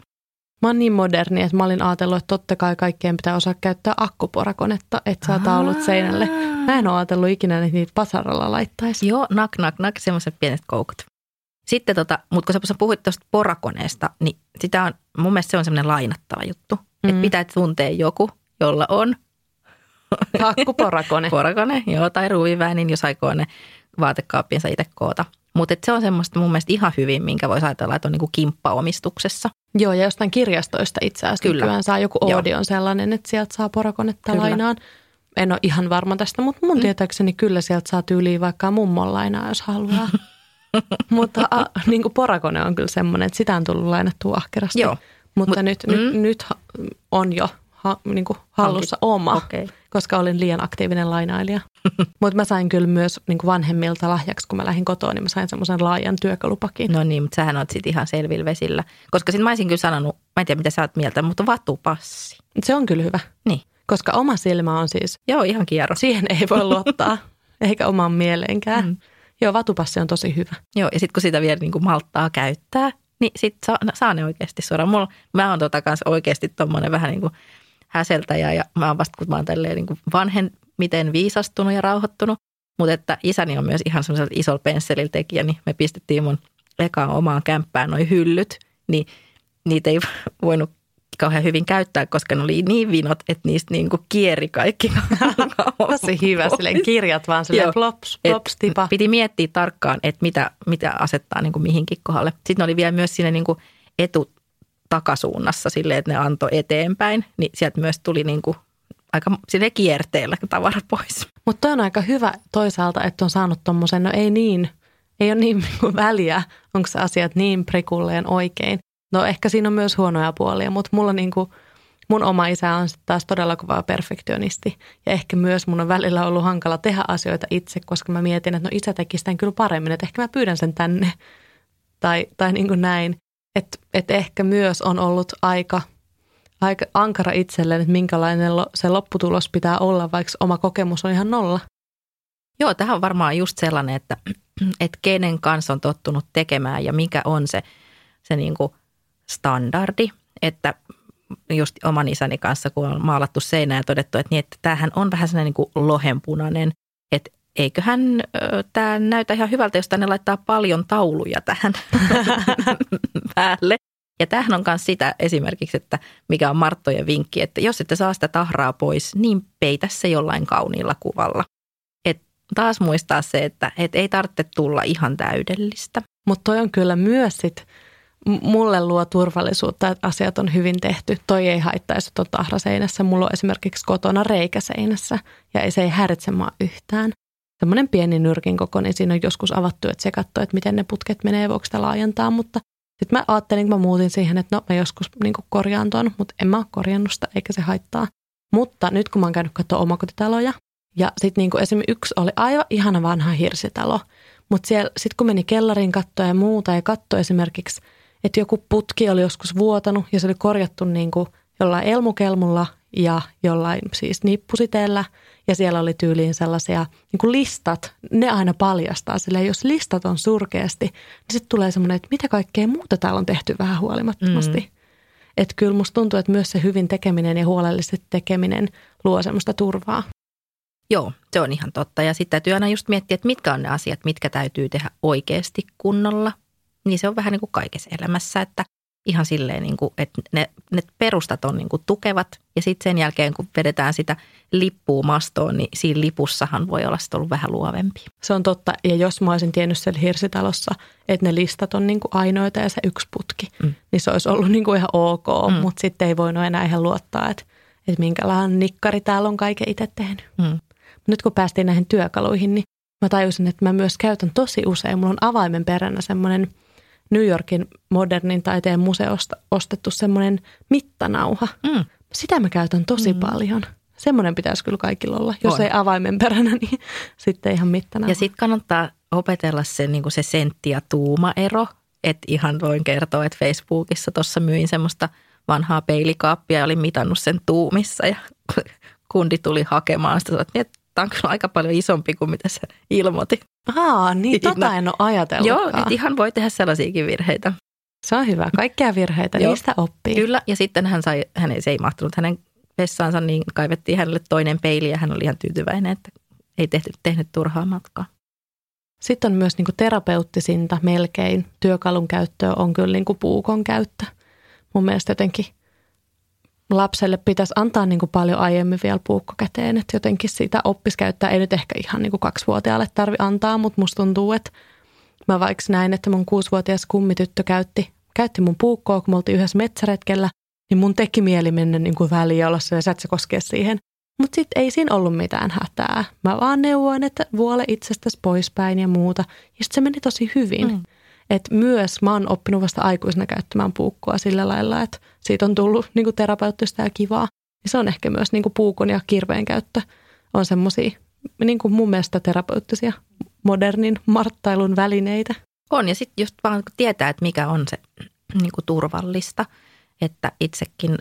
Mä oon niin moderni, että mä olin ajatellut, että totta kai kaikkien pitää osaa käyttää akkuporakonetta, että saa taulut seinälle. Mä en ole ajatellut ikinä, että niitä pasaralla laittaisi. Joo, nak, nak, nak, semmoiset pienet koukut. Sitten tota, mutta kun sä puhuit tuosta porakoneesta, niin sitä on, mun mielestä se on semmoinen lainattava juttu. Mm. Että pitää tuntea joku, jolla on Akkuporakone. Porakone, joo, tai ruuviväin, niin jos aikoo ne vaatekaappiinsa itse koota. Mutta se on semmoista mun mielestä ihan hyvin, minkä voisi ajatella, että on niinku kimppaomistuksessa. Joo, ja jostain kirjastoista itse asiassa Kyllä. nykyään saa joku Joo. Oodi on sellainen, että sieltä saa porakonetta Kyllä. lainaan. En ole ihan varma tästä, mutta mun Mm. tietääkseni kyllä sieltä saa tyyliin vaikka mummon lainaa, jos haluaa. Mutta a, niin kuin porakone on kyllä semmoinen, että sitä on tullut lainattua ahkerasti. Joo. Mutta Mut- nyt, mm. nyt, nyt on jo ha, niin kuin hallussa oma, Okei. Koska olin liian aktiivinen lainailija. Mutta mä sain kyllä myös niin kuin vanhemmilta lahjaksi, kun mä lähdin kotoa, niin mä sain semmoisen laajan työkalupakin. No niin, mutta sähän oot sitten ihan selvillä vesillä. Koska sitten mä olisin kyllä sanonut, mä en tiedä mitä sä oot mieltä, mutta vatupassi. Se on kyllä hyvä, Niin. koska oma silmä on siis, Joo, ihan kierro. siihen ei voi luottaa, eikä omaan mieleenkään. Mm. Mm. Joo, vatupassi on tosi hyvä. Joo, ja sitten kun sitä vielä niin kuin malttaa käyttää, niin sit saa, saa ne oikeasti suoraan. Mulla, mä oon tota kanssa oikeasti tommonen vähän niin kuin häseltäjä ja mä oon vasta, kun mä oon tälleen niin vanhen, miten viisastunut ja rauhoittunut. Mutta että isäni on myös ihan semmoisella isolla pensselillä tekijä, niin me pistettiin mun ekaan omaan kämppään noi hyllyt, niin niitä ei voinut kauhean hyvin käyttää, koska ne oli niin vinot, että niistä niin kuin kieri kaikki. Tosi hyvä, silleen kirjat vaan silleen Joo. plops, plops, tipa. Piti miettiä tarkkaan, että mitä, mitä asettaa niin kuin mihinkin kohdalle. Sitten ne oli vielä myös siinä niin kuin etutakasuunnassa silleen, että ne antoi eteenpäin. Niin sieltä myös tuli niin kuin aika sille kierteellä tavara pois. Mutta on aika hyvä toisaalta, että on saanut tommosen, no ei niin, ei ole niin niinku väliä, onko se asiat niin prikulleen oikein. No ehkä siinä on myös huonoja puolia, mutta mulla niinku, mun oma isä on sitten taas todella kova perfektionisti. Ja ehkä myös mun on välillä ollut hankala tehdä asioita itse, koska mä mietin, että no isä teki sitä kyllä paremmin, että ehkä mä pyydän sen tänne. Tai, tai niin kuin näin. Että et ehkä myös on ollut aika, aika ankara itselleen, että minkälainen lo- se lopputulos pitää olla, vaikka oma kokemus on ihan nolla. Joo, tähän on varmaan just sellainen, että, että kenen kanssa on tottunut tekemään ja mikä on se, se niin kuin standardi. Että just oman isäni kanssa, kun on maalattu seinää ja todettu, että, niin, että tämähän on vähän sellainen niin kuin lohenpunainen, että eiköhän tämä näytä ihan hyvältä, jos tänne laittaa paljon tauluja tähän päälle. Ja tämähän on myös sitä esimerkiksi, että mikä on Marttojen vinkki, että jos ette saa sitä tahraa pois, niin peitä se jollain kauniilla kuvalla. Et taas muistaa se, että et ei tarvitse tulla ihan täydellistä. Mutta toi on kyllä myös sit, mulle luo turvallisuutta, että asiat on hyvin tehty. Toi ei haittaisi, että on tahra seinässä. Mulla on esimerkiksi kotona reikä seinässä ja ei, se ei häiritse mua yhtään. Semmoinen pieni nyrkin koko, niin siinä on joskus avattu, että se katsoo, että miten ne putket menee, voiko sitä laajentaa. Mutta sitten mä ajattelin, kun mä muutin siihen, että no mä joskus niin korjaan tuon, mutta en mä ole korjannut sitä, eikä se haittaa. Mutta nyt kun mä oon käynyt katsoa omakotitaloja, ja sitten niin esimerkiksi yksi oli aivan ihana vanha hirsitalo, mutta sitten kun meni kellariin kattoa ja muuta ja katsoi esimerkiksi, että joku putki oli joskus vuotanut ja se oli korjattu niin jollain elmukelmulla ja jollain siis nippusiteellä ja siellä oli tyyliin sellaisia niin kuin listat, ne aina paljastaa sille, jos listat on surkeasti, niin sitten tulee semmoinen, että mitä kaikkea muuta täällä on tehty vähän huolimattomasti. Mm. Että kyllä musta tuntuu, että myös se hyvin tekeminen ja huolellisesti tekeminen luo semmoista turvaa. Joo, se on ihan totta. Ja sitten täytyy aina just miettiä, että mitkä on ne asiat, mitkä täytyy tehdä oikeasti kunnolla. Niin se on vähän niin kuin kaikessa elämässä, että ihan silleen, niin kuin, että ne, ne perustat on niin kuin tukevat. Ja sitten sen jälkeen, kun vedetään sitä lippua mastoon, niin siinä lipussahan voi olla sitten ollut vähän luovempi. Se on totta. Ja jos mä olisin tiennyt siellä hirsitalossa, että ne listat on niin kuin ainoita ja se yksi putki, mm. niin se olisi ollut niin kuin ihan ok. Mm. Mutta sitten ei voinut enää ihan luottaa, että, että minkälainen nikkari täällä on kaiken itse tehnyt. Mm. Nyt kun päästiin näihin työkaluihin, niin mä tajusin, että mä myös käytän tosi usein. Mulla on avaimen peränä semmoinen New Yorkin modernin taiteen museosta ostettu semmoinen mittanauha. Mm. Sitä mä käytän tosi mm. paljon. Semmoinen pitäisi kyllä kaikilla olla. Jos On. ei avaimen peränä, niin sitten ihan mittanauha. Ja sitten kannattaa opetella se, niin kuin se sentti ja tuuma ero. Että ihan voin kertoa, että Facebookissa tuossa myin semmoista vanhaa peilikaappia ja olin mitannut sen tuumissa ja kundi tuli hakemaan sitä. Että tämä on kyllä aika paljon isompi kuin mitä sä ilmoitit. Aa, niin tota en ole ajatellutkaan. Joo, että ihan voi tehdä sellaisiakin virheitä. Se on hyvä. Kaikkia virheitä, Joo. niistä oppii. Kyllä, ja sitten hän sai, hän ei, se ei mahtunut hänen vessaansa, niin kaivettiin hänelle toinen peili ja hän oli ihan tyytyväinen, että ei tehty, tehnyt turhaa matkaa. Sitten on myös niin kuin terapeuttisinta melkein työkalun käyttöä on kyllä niin kuin puukon käyttö. Mun mielestä jotenkin lapselle pitäisi antaa niin kuin paljon aiemmin vielä puukko käteen, että jotenkin sitä oppisi käyttää. Ei nyt ehkä ihan niin kuin kaksivuotiaalle tarvi antaa, mutta musta tuntuu, että mä vaikka näin, että mun kuusivuotias kummityttö käytti, käytti mun puukkoa, kun me oltiin yhdessä metsäretkellä, niin mun teki mieli mennä niin kuin väliin ja olla se, että sä koskea siihen. Mutta sitten ei siinä ollut mitään hätää. Mä vaan neuvoin, että vuole itsestäsi poispäin ja muuta. Ja sitten se meni tosi hyvin. Mm. Et myös mä oon oppinut vasta aikuisena käyttämään puukkoa sillä lailla, että siitä on tullut niinku terapeuttista ja kivaa. Ja se on ehkä myös niinku puukon ja kirveen käyttö on semmoisia niinku mun mielestä terapeuttisia modernin marttailun välineitä. On ja sitten just vaan tietää, että mikä on se niinku turvallista, että itsekin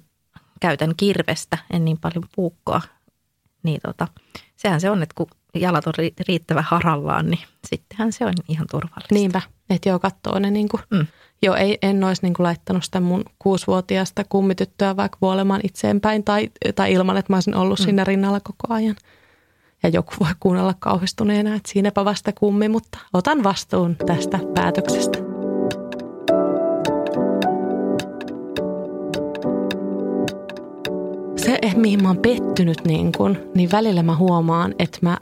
käytän kirvestä, en niin paljon puukkoa, niin tota, sehän se on, että kun jalat on riittävän harallaan, niin sittenhän se on ihan turvallista. Niinpä, että joo, katsoo ne niin kuin, mm. joo, ei, en olisi niin kuin laittanut sitä mun kuusivuotiaasta kummityttöä vaikka vuolemaan itseenpäin tai, tai ilman, että mä olisin ollut mm. siinä rinnalla koko ajan. Ja joku voi kuunnella kauhistuneena, että siinäpä vasta kummi, mutta otan vastuun tästä päätöksestä. Se, mihin mä oon pettynyt, niin, kun, niin välillä mä huomaan, että mä,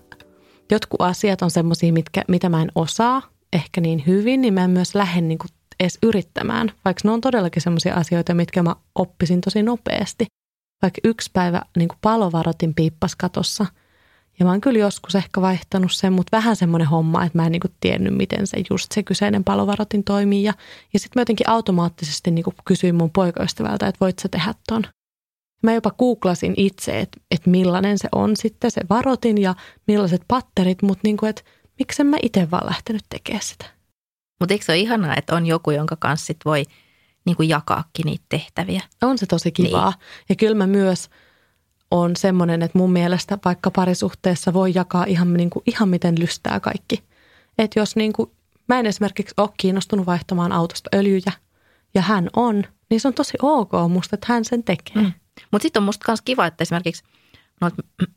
jotkut asiat on semmoisia, mitä mä en osaa ehkä niin hyvin, niin mä en myös lähde niin kuin edes yrittämään, vaikka ne on todellakin semmoisia asioita, mitkä mä oppisin tosi nopeasti. Vaikka yksi päivä niin kuin palovarotin piippas katossa – ja mä oon kyllä joskus ehkä vaihtanut sen, mutta vähän semmoinen homma, että mä en niinku tiennyt, miten se just se kyseinen palovarotin toimii. Ja, ja sitten mä jotenkin automaattisesti niinku kysyin mun poikaystävältä, että voit sä tehdä ton. Mä jopa googlasin itse, että, että millainen se on sitten se varotin ja millaiset patterit, mutta niinku, että miksen mä itse vaan lähtenyt tekemään sitä. Mutta eikö se ole ihanaa, että on joku, jonka kanssa sit voi niinku jakaakin niitä tehtäviä? On se tosi kivaa. Niin. Ja kyllä mä myös – on semmoinen, että mun mielestä vaikka parisuhteessa voi jakaa ihan, niin kuin, ihan miten lystää kaikki. Että jos niin kuin, mä en esimerkiksi ole kiinnostunut vaihtamaan autosta öljyjä ja hän on, niin se on tosi ok musta, että hän sen tekee. Mm. Mutta sitten on musta myös kiva, että esimerkiksi no,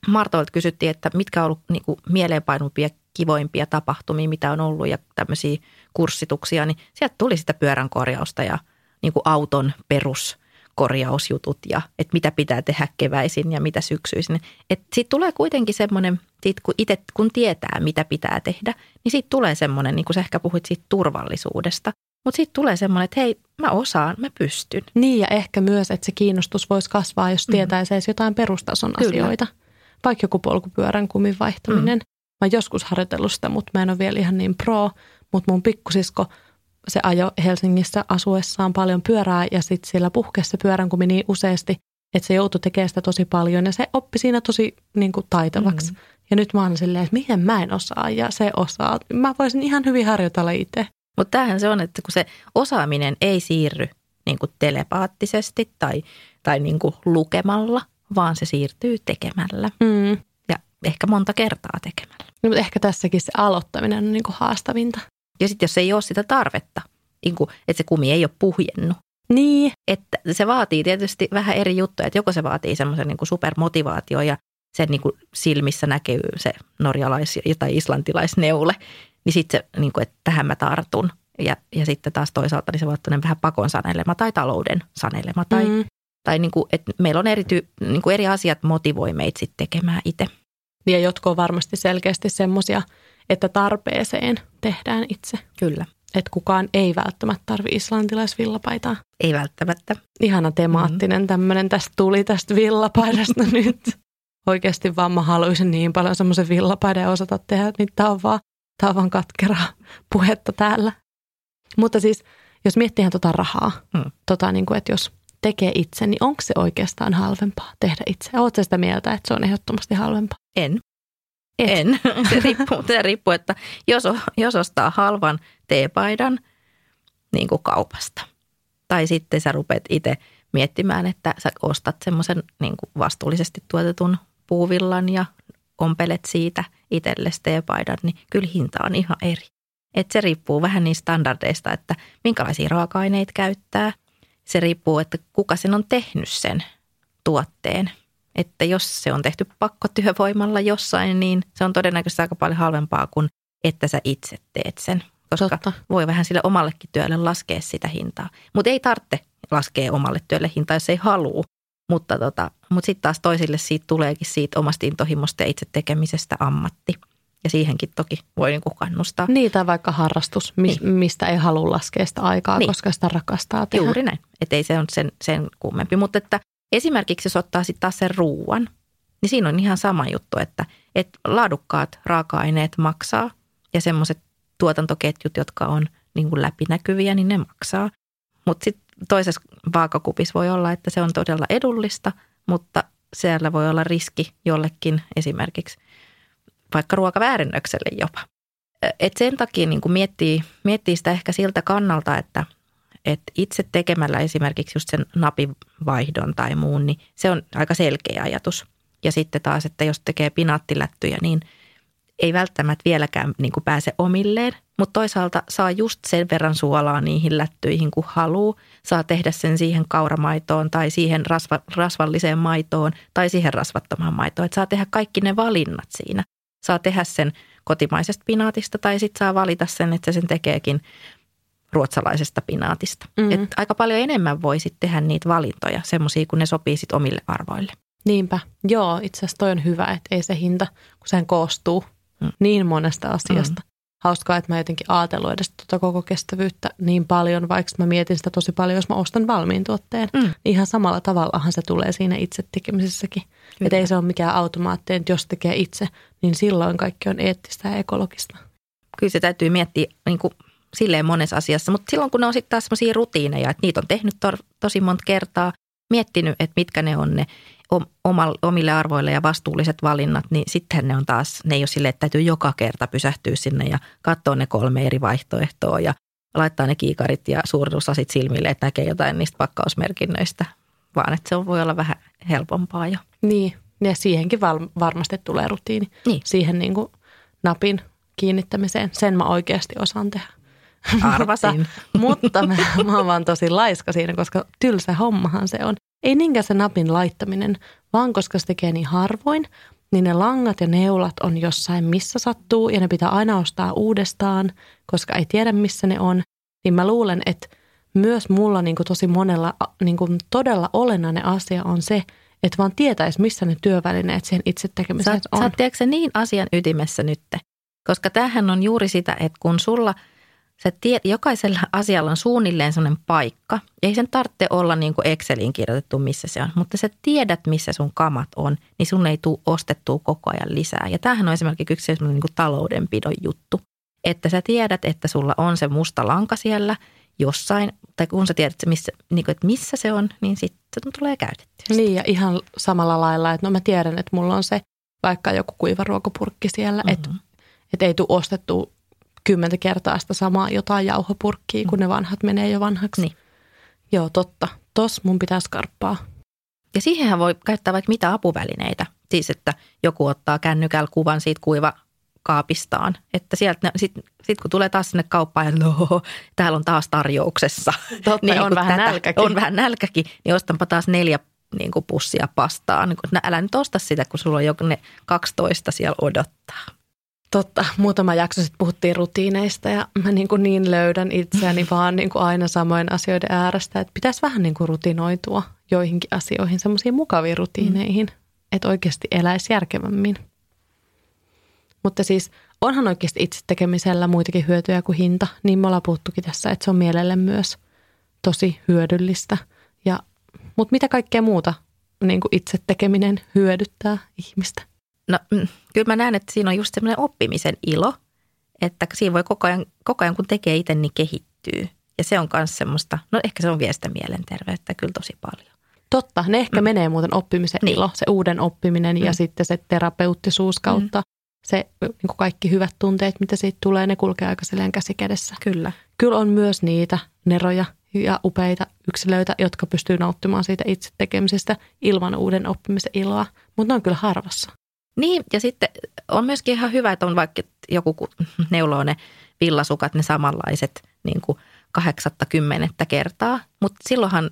Martoilta kysyttiin, että mitkä on ollut niin kuin mieleenpainumpia, kivoimpia tapahtumia, mitä on ollut ja tämmöisiä kurssituksia, niin sieltä tuli sitä pyöränkorjausta ja niin kuin auton perus korjausjutut ja että mitä pitää tehdä keväisin ja mitä syksyisin. Että siitä tulee kuitenkin semmoinen, kun itse kun tietää mitä pitää tehdä, niin siitä tulee semmoinen, niin kuin sä ehkä puhuit siitä turvallisuudesta. Mutta sitten tulee semmoinen, että hei, mä osaan, mä pystyn. Niin ja ehkä myös, että se kiinnostus voisi kasvaa, jos mm. tietäisi edes jotain perustason Kyllä. asioita. Vaikka joku polkupyörän kumin vaihtaminen. Mm. Mä joskus harjoitellut sitä, mutta mä en ole vielä ihan niin pro. Mutta mun pikkusisko se ajo Helsingissä asuessaan paljon pyörää ja sitten siellä puhkesi se kumi niin useasti, että se joutui tekemään sitä tosi paljon ja se oppi siinä tosi niin kuin taitavaksi. Mm. Ja nyt mä oon silleen, että miten mä en osaa ja se osaa. Mä voisin ihan hyvin harjoitella itse. Mutta tämähän se on, että kun se osaaminen ei siirry niin kuin telepaattisesti tai, tai niin kuin lukemalla, vaan se siirtyy tekemällä. Mm. Ehkä monta kertaa tekemällä. No, mutta ehkä tässäkin se aloittaminen on niin kuin haastavinta. Ja sitten jos ei ole sitä tarvetta, niin kuin, että se kumi ei ole puhjennut. Niin. Että se vaatii tietysti vähän eri juttuja, että joko se vaatii semmoisen niin supermotivaatio ja sen niin kuin silmissä näkyy se norjalais- tai islantilaisneule, niin sitten se, niin kuin, että tähän mä tartun. Ja, ja sitten taas toisaalta niin se vaatii vähän pakon sanelema tai talouden sanelema. Tai, mm. tai niin kuin, että meillä on eri, niin kuin eri asiat motivoi meitä sitten tekemään itse. Ja jotkut on varmasti selkeästi semmoisia – että tarpeeseen tehdään itse. Kyllä. Että kukaan ei välttämättä tarvi islantilaisvillapaitaa. Ei välttämättä. Ihana temaattinen mm-hmm. tämmöinen tästä tuli tästä villapaidasta nyt. Oikeasti vaan mä haluaisin niin paljon semmoisen villapaidan osata tehdä, niin tää on vaan, tää on vaan katkeraa puhetta täällä. Mutta siis, jos miettii ihan tota rahaa, mm. tota niin kuin, että jos tekee itse, niin onko se oikeastaan halvempaa tehdä itse? Oletko sitä mieltä, että se on ehdottomasti halvempaa? En. Et. En. Se riippuu, se riippuu, että jos, jos ostaa halvan teepaidan niin kuin kaupasta tai sitten sä rupeat itse miettimään, että sä ostat semmoisen niin vastuullisesti tuotetun puuvillan ja ompelet siitä itsellesi teepaidan, niin kyllä hinta on ihan eri. Et se riippuu vähän niistä standardeista, että minkälaisia raaka-aineita käyttää. Se riippuu, että kuka sen on tehnyt sen tuotteen – että jos se on tehty pakkotyövoimalla jossain, niin se on todennäköisesti aika paljon halvempaa kuin että sä itse teet sen. Koska Totta. voi vähän sille omallekin työlle laskea sitä hintaa. Mutta ei tarvitse laskea omalle työlle hintaa, jos ei halua. Mutta, tota, mutta sitten taas toisille siitä tuleekin siitä omasta intohimosta ja itse tekemisestä ammatti. Ja siihenkin toki voi niinku kannustaa. Niitä vaikka harrastus, niin. mistä ei halua laskea sitä aikaa, niin. koska sitä rakastaa tehdä. Juuri näin. Että ei se on sen, sen kummempi. Mutta että Esimerkiksi jos ottaa sitten taas sen ruuan, niin siinä on ihan sama juttu, että, että laadukkaat raaka-aineet maksaa ja semmoiset tuotantoketjut, jotka on niin kuin läpinäkyviä, niin ne maksaa. Mutta sitten toisessa vaakakupissa voi olla, että se on todella edullista, mutta siellä voi olla riski jollekin esimerkiksi vaikka ruokaväärennökselle jopa. Et sen takia niin kuin miettii, miettii sitä ehkä siltä kannalta, että, että itse tekemällä esimerkiksi just sen napivaihdon tai muun, niin se on aika selkeä ajatus. Ja sitten taas, että jos tekee pinaattilättyjä, niin ei välttämättä vieläkään niin kuin pääse omilleen, mutta toisaalta saa just sen verran suolaa niihin lättyihin kuin haluaa. Saa tehdä sen siihen kauramaitoon tai siihen rasva, rasvalliseen maitoon tai siihen rasvattomaan maitoon. Että saa tehdä kaikki ne valinnat siinä. Saa tehdä sen kotimaisesta pinaatista tai sitten saa valita sen, että se sen tekeekin ruotsalaisesta pinaatista. Mm. Et aika paljon enemmän voi sitten tehdä niitä valintoja, semmoisia kun ne sopii sitten omille arvoille. Niinpä. Joo, itse asiassa toi on hyvä, että ei se hinta, kun sen koostuu mm. niin monesta asiasta. Mm. Hauskaa, että mä jotenkin ajatellut edes tuota koko kestävyyttä niin paljon, vaikka mä mietin sitä tosi paljon, jos mä ostan valmiin tuotteen. Mm. Niin ihan samalla tavallahan se tulee siinä itse tekemisessäkin. Että ei se ole mikään automaatti, että jos tekee itse, niin silloin kaikki on eettistä ja ekologista. Kyllä se täytyy miettiä niin kuin silleen monessa asiassa, mutta silloin kun ne on sitten taas sellaisia rutiineja, että niitä on tehnyt to, tosi monta kertaa, miettinyt, että mitkä ne on ne omille arvoille ja vastuulliset valinnat, niin sittenhän ne on taas, ne ei ole sille, että täytyy joka kerta pysähtyä sinne ja katsoa ne kolme eri vaihtoehtoa ja laittaa ne kiikarit ja suurennuslasit silmille, että näkee jotain niistä pakkausmerkinnöistä, vaan että se voi olla vähän helpompaa jo. Niin, ja siihenkin varmasti tulee rutiini. Niin. Siihen niin kuin napin kiinnittämiseen. Sen mä oikeasti osaan tehdä. Arvasin. mutta mä, mä oon vaan tosi laiska siinä, koska tylsä hommahan se on. Ei niinkään se napin laittaminen, vaan koska se tekee niin harvoin, niin ne langat ja neulat on jossain missä sattuu ja ne pitää aina ostaa uudestaan, koska ei tiedä missä ne on. Niin mä luulen, että myös mulla niin kuin tosi monella niin kuin todella olennainen asia on se, että vaan tietäisi, missä ne työvälineet siihen itse tekemiseen on. Sä oot niin asian ytimessä nytte, koska tämähän on juuri sitä, että kun sulla – Sä tiedät, jokaisella asialla on suunnilleen sellainen paikka. Ei sen tarvitse olla niin kuin Exceliin kirjoitettu, missä se on. Mutta sä tiedät, missä sun kamat on, niin sun ei tule ostettua koko ajan lisää. Ja tämähän on esimerkiksi yksi sellainen niin kuin taloudenpidon juttu. Että sä tiedät, että sulla on se musta lanka siellä jossain, tai kun sä tiedät, missä, niin kuin, että missä se on, niin sitten se tulee käytettyä. Niin ja ihan samalla lailla, että no mä tiedän, että mulla on se vaikka joku kuiva ruokapurkki siellä, mm-hmm. että, että ei tule ostettua kymmentä kertaa sitä samaa jotain jauhopurkkiä, kun ne vanhat menee jo vanhaksi. Niin. Joo, totta. Tos mun pitää skarppaa. Ja siihenhän voi käyttää vaikka mitä apuvälineitä. Siis, että joku ottaa kännykällä kuvan siitä kuiva kaapistaan. Että sieltä, sitten sit kun tulee taas sinne kauppaan ja no, täällä on taas tarjouksessa. Totta, niin on vähän tätä, nälkäkin. On vähän nälkäkin, niin ostanpa taas neljä niin kuin pussia pastaa. Niin kuin, no, älä nyt osta sitä, kun sulla on joku ne 12 siellä odottaa. Totta, muutama jakso sitten puhuttiin rutiineista ja mä niin, kuin niin löydän itseäni vaan niin kuin aina samoin asioiden äärestä, että pitäisi vähän niin kuin rutinoitua joihinkin asioihin, semmoisiin mukaviin rutiineihin, mm. että oikeasti eläisi järkevämmin. Mutta siis onhan oikeasti itse tekemisellä muitakin hyötyjä kuin hinta, niin me ollaan puhuttukin tässä, että se on mielelle myös tosi hyödyllistä. Ja, mutta mitä kaikkea muuta niin kuin itse tekeminen hyödyttää ihmistä? No mm, kyllä mä näen, että siinä on just semmoinen oppimisen ilo, että siinä voi koko ajan, koko ajan kun tekee itse, niin kehittyy. Ja se on myös semmoista, no ehkä se on vielä sitä mielenterveyttä kyllä tosi paljon. Totta, ne ehkä mm. menee muuten oppimisen niin. ilo, se uuden oppiminen mm. ja sitten se terapeuttisuus kautta. Mm. Se niin kuin kaikki hyvät tunteet, mitä siitä tulee, ne kulkee aika silleen käsi kädessä. Kyllä. Kyllä on myös niitä neroja ja upeita yksilöitä, jotka pystyy nauttimaan siitä itse tekemisestä ilman uuden oppimisen iloa, mutta ne on kyllä harvassa. Niin, ja sitten on myöskin ihan hyvä, että on vaikka joku neuloo ne villasukat, ne samanlaiset niin kuin kahdeksatta kymmenettä kertaa. Mutta silloinhan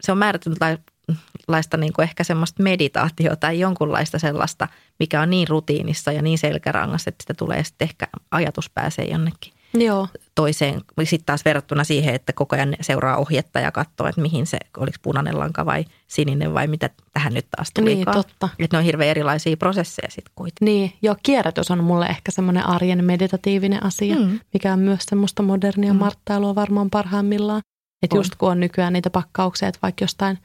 se on määrätynlaista niin kuin ehkä semmoista meditaatiota tai jonkunlaista sellaista, mikä on niin rutiinissa ja niin selkärangassa, että sitä tulee sitten ehkä ajatus pääsee jonnekin Joo. toiseen. Sitten taas verrattuna siihen, että koko ajan seuraa ohjetta ja katsoo, että mihin se, oliko punainen lanka vai sininen vai mitä tähän nyt taas tuli. Niin, totta. Että ne on hirveän erilaisia prosesseja sitten kuitenkin. Niin, joo, kierrätys on mulle ehkä semmoinen arjen meditatiivinen asia, mm. mikä on myös semmoista modernia mm. marttailua varmaan parhaimmillaan. Että just kun on nykyään niitä pakkauksia, että vaikka jostain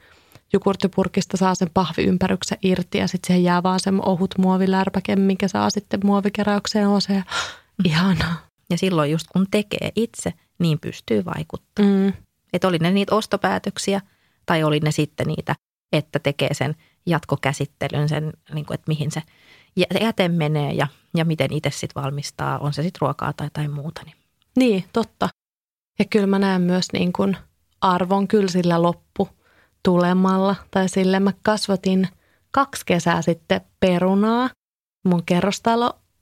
jukurttipurkista saa sen pahviympäryksen irti ja sitten siihen jää vaan se ohut muovilärpäke, mikä saa sitten muovikeräykseen oseen. Ihanaa. Ja silloin just kun tekee itse, niin pystyy vaikuttamaan. Mm. Että oli ne niitä ostopäätöksiä tai oli ne sitten niitä, että tekee sen jatkokäsittelyn, sen, niin kuin, että mihin se jäte menee ja, ja miten itse sitten valmistaa, on se sitten ruokaa tai tai muuta. Niin. niin, totta. Ja kyllä mä näen myös niin kuin arvon kyllä sillä loppu tulemalla. Tai sille mä kasvatin kaksi kesää sitten perunaa mun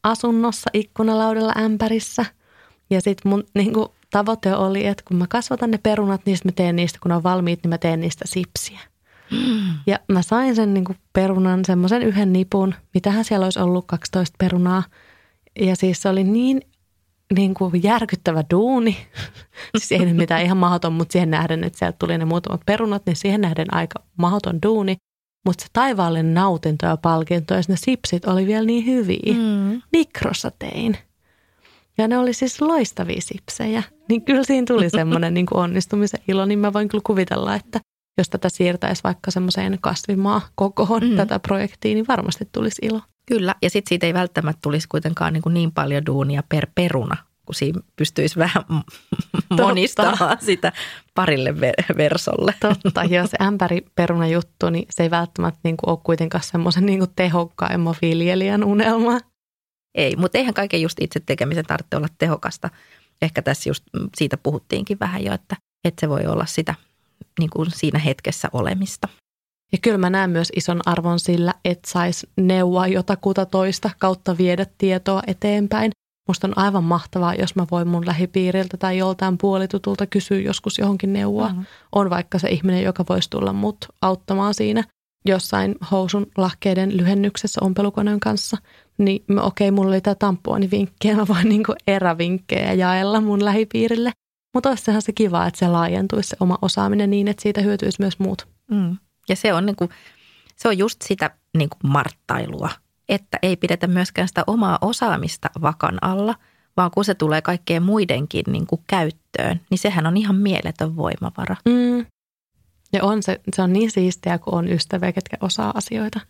kerrostaloasunnossa ikkunalaudella ämpärissä. Ja sitten mun niin kuin, tavoite oli, että kun mä kasvatan ne perunat, niin mä teen niistä, kun ne on valmiit, niin mä teen niistä sipsiä. Mm. Ja mä sain sen niin kuin perunan, semmoisen yhden nipun, mitähän siellä olisi ollut 12 perunaa. Ja siis se oli niin, niin kuin järkyttävä duuni. siis ei nyt mitään ihan mahdoton, mutta siihen nähden, että sieltä tuli ne muutamat perunat, niin siihen nähden aika mahdoton duuni. Mutta se taivaallinen nautinto ja palkinto ja ne sipsit oli vielä niin hyviä. Mm. Mikrossa tein. Ja ne oli siis loistavia sipsejä. Niin kyllä siinä tuli semmoinen niin onnistumisen ilo, niin mä voin kyllä kuvitella, että jos tätä siirtäisi vaikka semmoiseen kasvimaa kokoon mm. tätä projektia, niin varmasti tulisi ilo. Kyllä, ja sitten siitä ei välttämättä tulisi kuitenkaan niin, kuin niin paljon duunia per peruna, kun siinä pystyisi vähän monistamaan sitä parille versolle. Totta, ja se ämpäri peruna juttu, niin se ei välttämättä niin kuin ole kuitenkaan semmoisen niin kuin tehokkaimman viljelijän unelma. Ei, mutta eihän kaiken just itse tekemisen tarvitse olla tehokasta. Ehkä tässä just siitä puhuttiinkin vähän jo, että, että se voi olla sitä niin kuin siinä hetkessä olemista. Ja kyllä mä näen myös ison arvon sillä, että saisi neuvoa jotakuta toista kautta viedä tietoa eteenpäin. Musta on aivan mahtavaa, jos mä voin mun lähipiiriltä tai joltain puolitutulta kysyä joskus johonkin neuvoa. Mm-hmm. On vaikka se ihminen, joka voisi tulla mut auttamaan siinä jossain housun lahkeiden lyhennyksessä ompelukoneen kanssa. Niin okei, okay, mulla oli tämä tampoonivinkkiä, mä voin niinku erävinkkejä jaella mun lähipiirille. Mutta olisi se kiva, että se laajentuisi se oma osaaminen niin, että siitä hyötyisi myös muut. Mm. Ja se on, niin kuin, se on just sitä niin kuin marttailua, että ei pidetä myöskään sitä omaa osaamista vakan alla, vaan kun se tulee kaikkeen muidenkin niin kuin käyttöön, niin sehän on ihan mieletön voimavara. Mm. Ja on se, se on niin siistiä, kun on ystäviä, ketkä osaa asioita.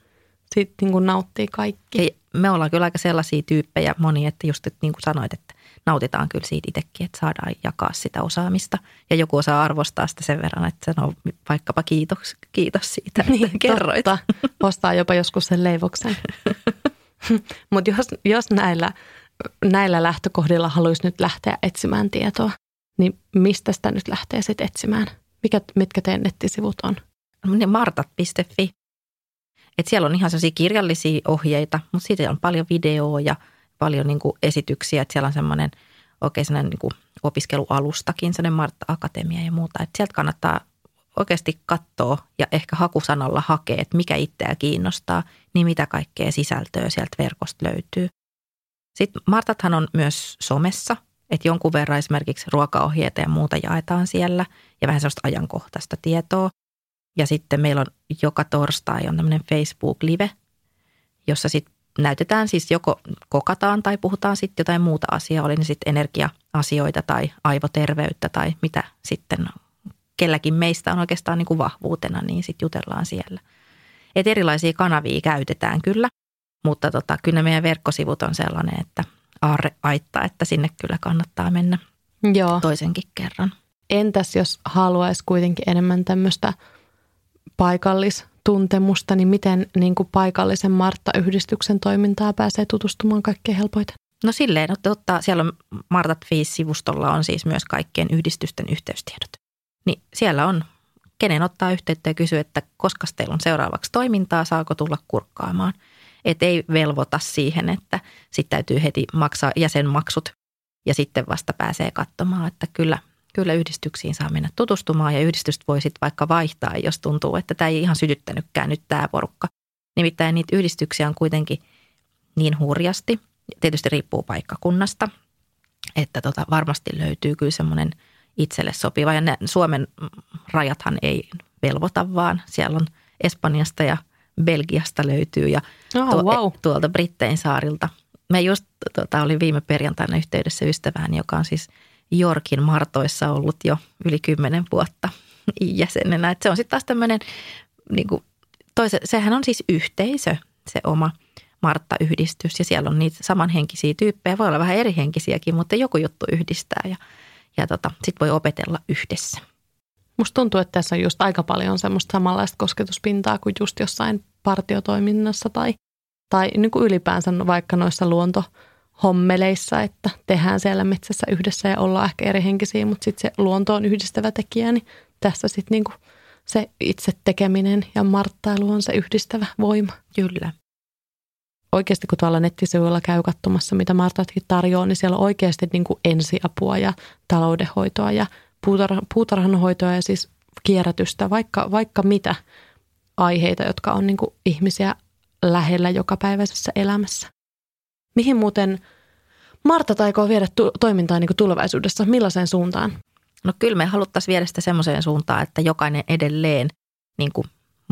Sitten niin kuin nauttii kaikki. Ja me ollaan kyllä aika sellaisia tyyppejä moni, että just että niin kuin sanoit, että nautitaan kyllä siitä itsekin, että saadaan jakaa sitä osaamista. Ja joku osaa arvostaa sitä sen verran, että sanoo vaikkapa kiitos, kiitos siitä, että niin, kerroit. Totta. Ostaa jopa joskus sen leivoksen. Mutta jos, jos näillä, näillä lähtökohdilla haluaisi nyt lähteä etsimään tietoa, niin mistä sitä nyt lähtee sitten etsimään? Mikä, mitkä teidän nettisivut on? Ne martat.fi. Et siellä on ihan sellaisia kirjallisia ohjeita, mutta siitä on paljon videoja – paljon niin kuin esityksiä, että siellä on semmoinen oikein semmoinen niin kuin opiskelualustakin, semmoinen Martta Akatemia ja muuta. Että sieltä kannattaa oikeasti katsoa ja ehkä hakusanalla hakea, että mikä itseä kiinnostaa, niin mitä kaikkea sisältöä sieltä verkosta löytyy. Sitten Martathan on myös somessa, että jonkun verran esimerkiksi ruokaohjeita ja muuta jaetaan siellä ja vähän sellaista ajankohtaista tietoa. Ja sitten meillä on joka torstai on tämmöinen Facebook-live, jossa sitten näytetään siis joko kokataan tai puhutaan sitten jotain muuta asiaa, oli ne sitten energia-asioita tai aivoterveyttä tai mitä sitten kelläkin meistä on oikeastaan niin kuin vahvuutena, niin sitten jutellaan siellä. Et erilaisia kanavia käytetään kyllä, mutta tota, kyllä meidän verkkosivut on sellainen, että aarre aittaa, että sinne kyllä kannattaa mennä Joo. toisenkin kerran. Entäs jos haluaisi kuitenkin enemmän tämmöistä paikallis tuntemusta, niin miten niin kuin paikallisen Martta-yhdistyksen toimintaa pääsee tutustumaan kaikkein helpoiten? No silleen, että ottaa, siellä on Martat Fees-sivustolla on siis myös kaikkien yhdistysten yhteystiedot. Niin siellä on, kenen ottaa yhteyttä ja kysyy, että koska teillä on seuraavaksi toimintaa, saako tulla kurkkaamaan. Että ei velvota siihen, että sitten täytyy heti maksaa jäsenmaksut ja sitten vasta pääsee katsomaan, että kyllä kyllä yhdistyksiin saa mennä tutustumaan ja yhdistystä voi sitten vaikka vaihtaa, jos tuntuu, että tämä ei ihan sytyttänytkään nyt tämä porukka. Nimittäin niitä yhdistyksiä on kuitenkin niin hurjasti, tietysti riippuu paikkakunnasta, että tota, varmasti löytyy kyllä semmoinen itselle sopiva. Ja ne, Suomen rajathan ei velvoita, vaan siellä on Espanjasta ja Belgiasta löytyy ja oh, tuo, wow. tuolta Brittein saarilta. Me just tota, olin viime perjantaina yhteydessä ystävään, joka on siis – Jorkin Martoissa ollut jo yli kymmenen vuotta jäsenenä. Et se on sitten taas tämmöinen niin sehän on siis yhteisö, se oma Martta-yhdistys ja siellä on niitä samanhenkisiä tyyppejä. Voi olla vähän erihenkisiäkin, mutta joku juttu yhdistää ja, ja tota, sitten voi opetella yhdessä. Musta tuntuu, että tässä on just aika paljon semmoista samanlaista kosketuspintaa kuin just jossain partiotoiminnassa tai, tai niin kuin ylipäänsä vaikka noissa luontohommeleissa, että tehdään siellä metsässä yhdessä ja ollaan ehkä eri henkisiä, mutta sitten se luonto on yhdistävä tekijä, niin tässä sitten niin kuin se itse tekeminen ja marttailu on se yhdistävä voima. Kyllä. Oikeasti kun tuolla nettisivuilla käy katsomassa, mitä Martatkin tarjoaa, niin siellä on oikeasti niin kuin ensiapua ja taloudenhoitoa ja puutarha, puutarhanhoitoa ja siis kierrätystä, vaikka, vaikka mitä aiheita, jotka on niin kuin ihmisiä lähellä jokapäiväisessä elämässä. Mihin muuten Marta taikoo viedä tu- toimintaa niin kuin tulevaisuudessa? Millaiseen suuntaan? No kyllä me haluttaisiin viedä sitä semmoiseen suuntaan, että jokainen edelleen niin kuin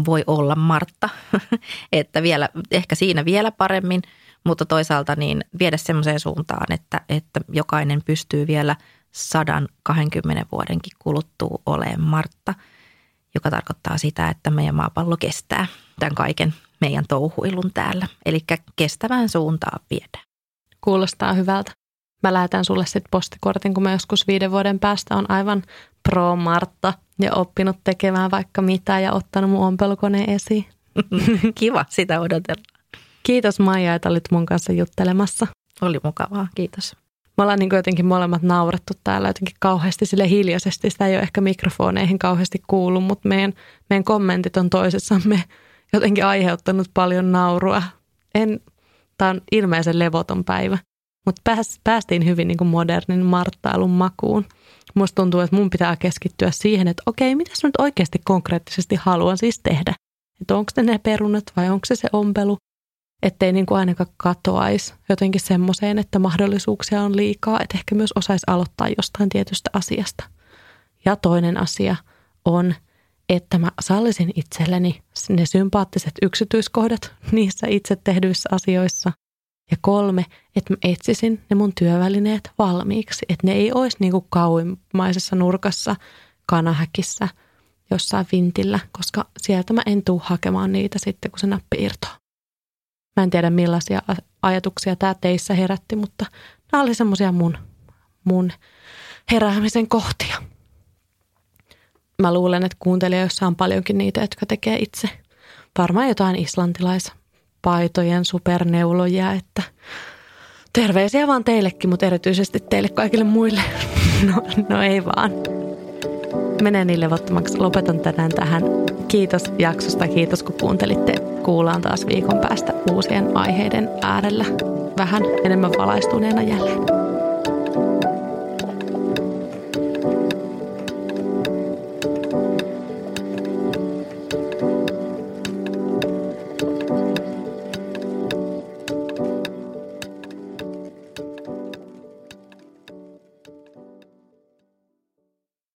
voi olla Martta, että vielä, ehkä siinä vielä paremmin, mutta toisaalta niin viedä semmoiseen suuntaan, että, että jokainen pystyy vielä 120 vuodenkin kuluttua olemaan Martta, joka tarkoittaa sitä, että meidän maapallo kestää tämän kaiken meidän touhuilun täällä. Eli kestävään suuntaan viedään. Kuulostaa hyvältä. Mä lähetän sulle sitten postikortin, kun mä joskus viiden vuoden päästä on aivan pro Martta ja oppinut tekemään vaikka mitä ja ottanut mun ompelukoneen esiin. Kiva, sitä odotella. Kiitos Maija, että olit mun kanssa juttelemassa. Oli mukavaa, kiitos. Me ollaan niin jotenkin molemmat naurettu täällä jotenkin kauheasti sille hiljaisesti. Sitä ei ole ehkä mikrofoneihin kauheasti kuulu, mutta meidän, meidän kommentit on toisessamme jotenkin aiheuttanut paljon naurua. En, tämä on ilmeisen levoton päivä, mutta pääs, päästiin hyvin niin kuin modernin marttailun makuun. Musta tuntuu, että mun pitää keskittyä siihen, että okei, mitä nyt oikeasti konkreettisesti haluan siis tehdä. Että onko se ne perunat vai onko se se ompelu ettei niin kuin ainakaan katoaisi jotenkin semmoiseen, että mahdollisuuksia on liikaa, että ehkä myös osaisi aloittaa jostain tietystä asiasta. Ja toinen asia on, että mä sallisin itselleni ne sympaattiset yksityiskohdat niissä itse tehdyissä asioissa. Ja kolme, että mä etsisin ne mun työvälineet valmiiksi, että ne ei olisi niin kuin kauimmaisessa nurkassa kanahäkissä jossain vintillä, koska sieltä mä en tuu hakemaan niitä sitten, kun se nappi irtoaa. Mä en tiedä millaisia ajatuksia tämä teissä herätti, mutta nämä oli semmoisia mun, mun heräämisen kohtia. Mä luulen, että kuuntelijoissa on paljonkin niitä, jotka tekee itse varmaan jotain islantilaispaitojen superneuloja, että terveisiä vaan teillekin, mutta erityisesti teille kaikille muille. No, no ei vaan. Mene niin levottomaksi. Lopetan tänään tähän. Kiitos jaksosta, kiitos kun kuuntelitte. Kuullaan taas viikon päästä uusien aiheiden äärellä vähän enemmän valaistuneena jälleen.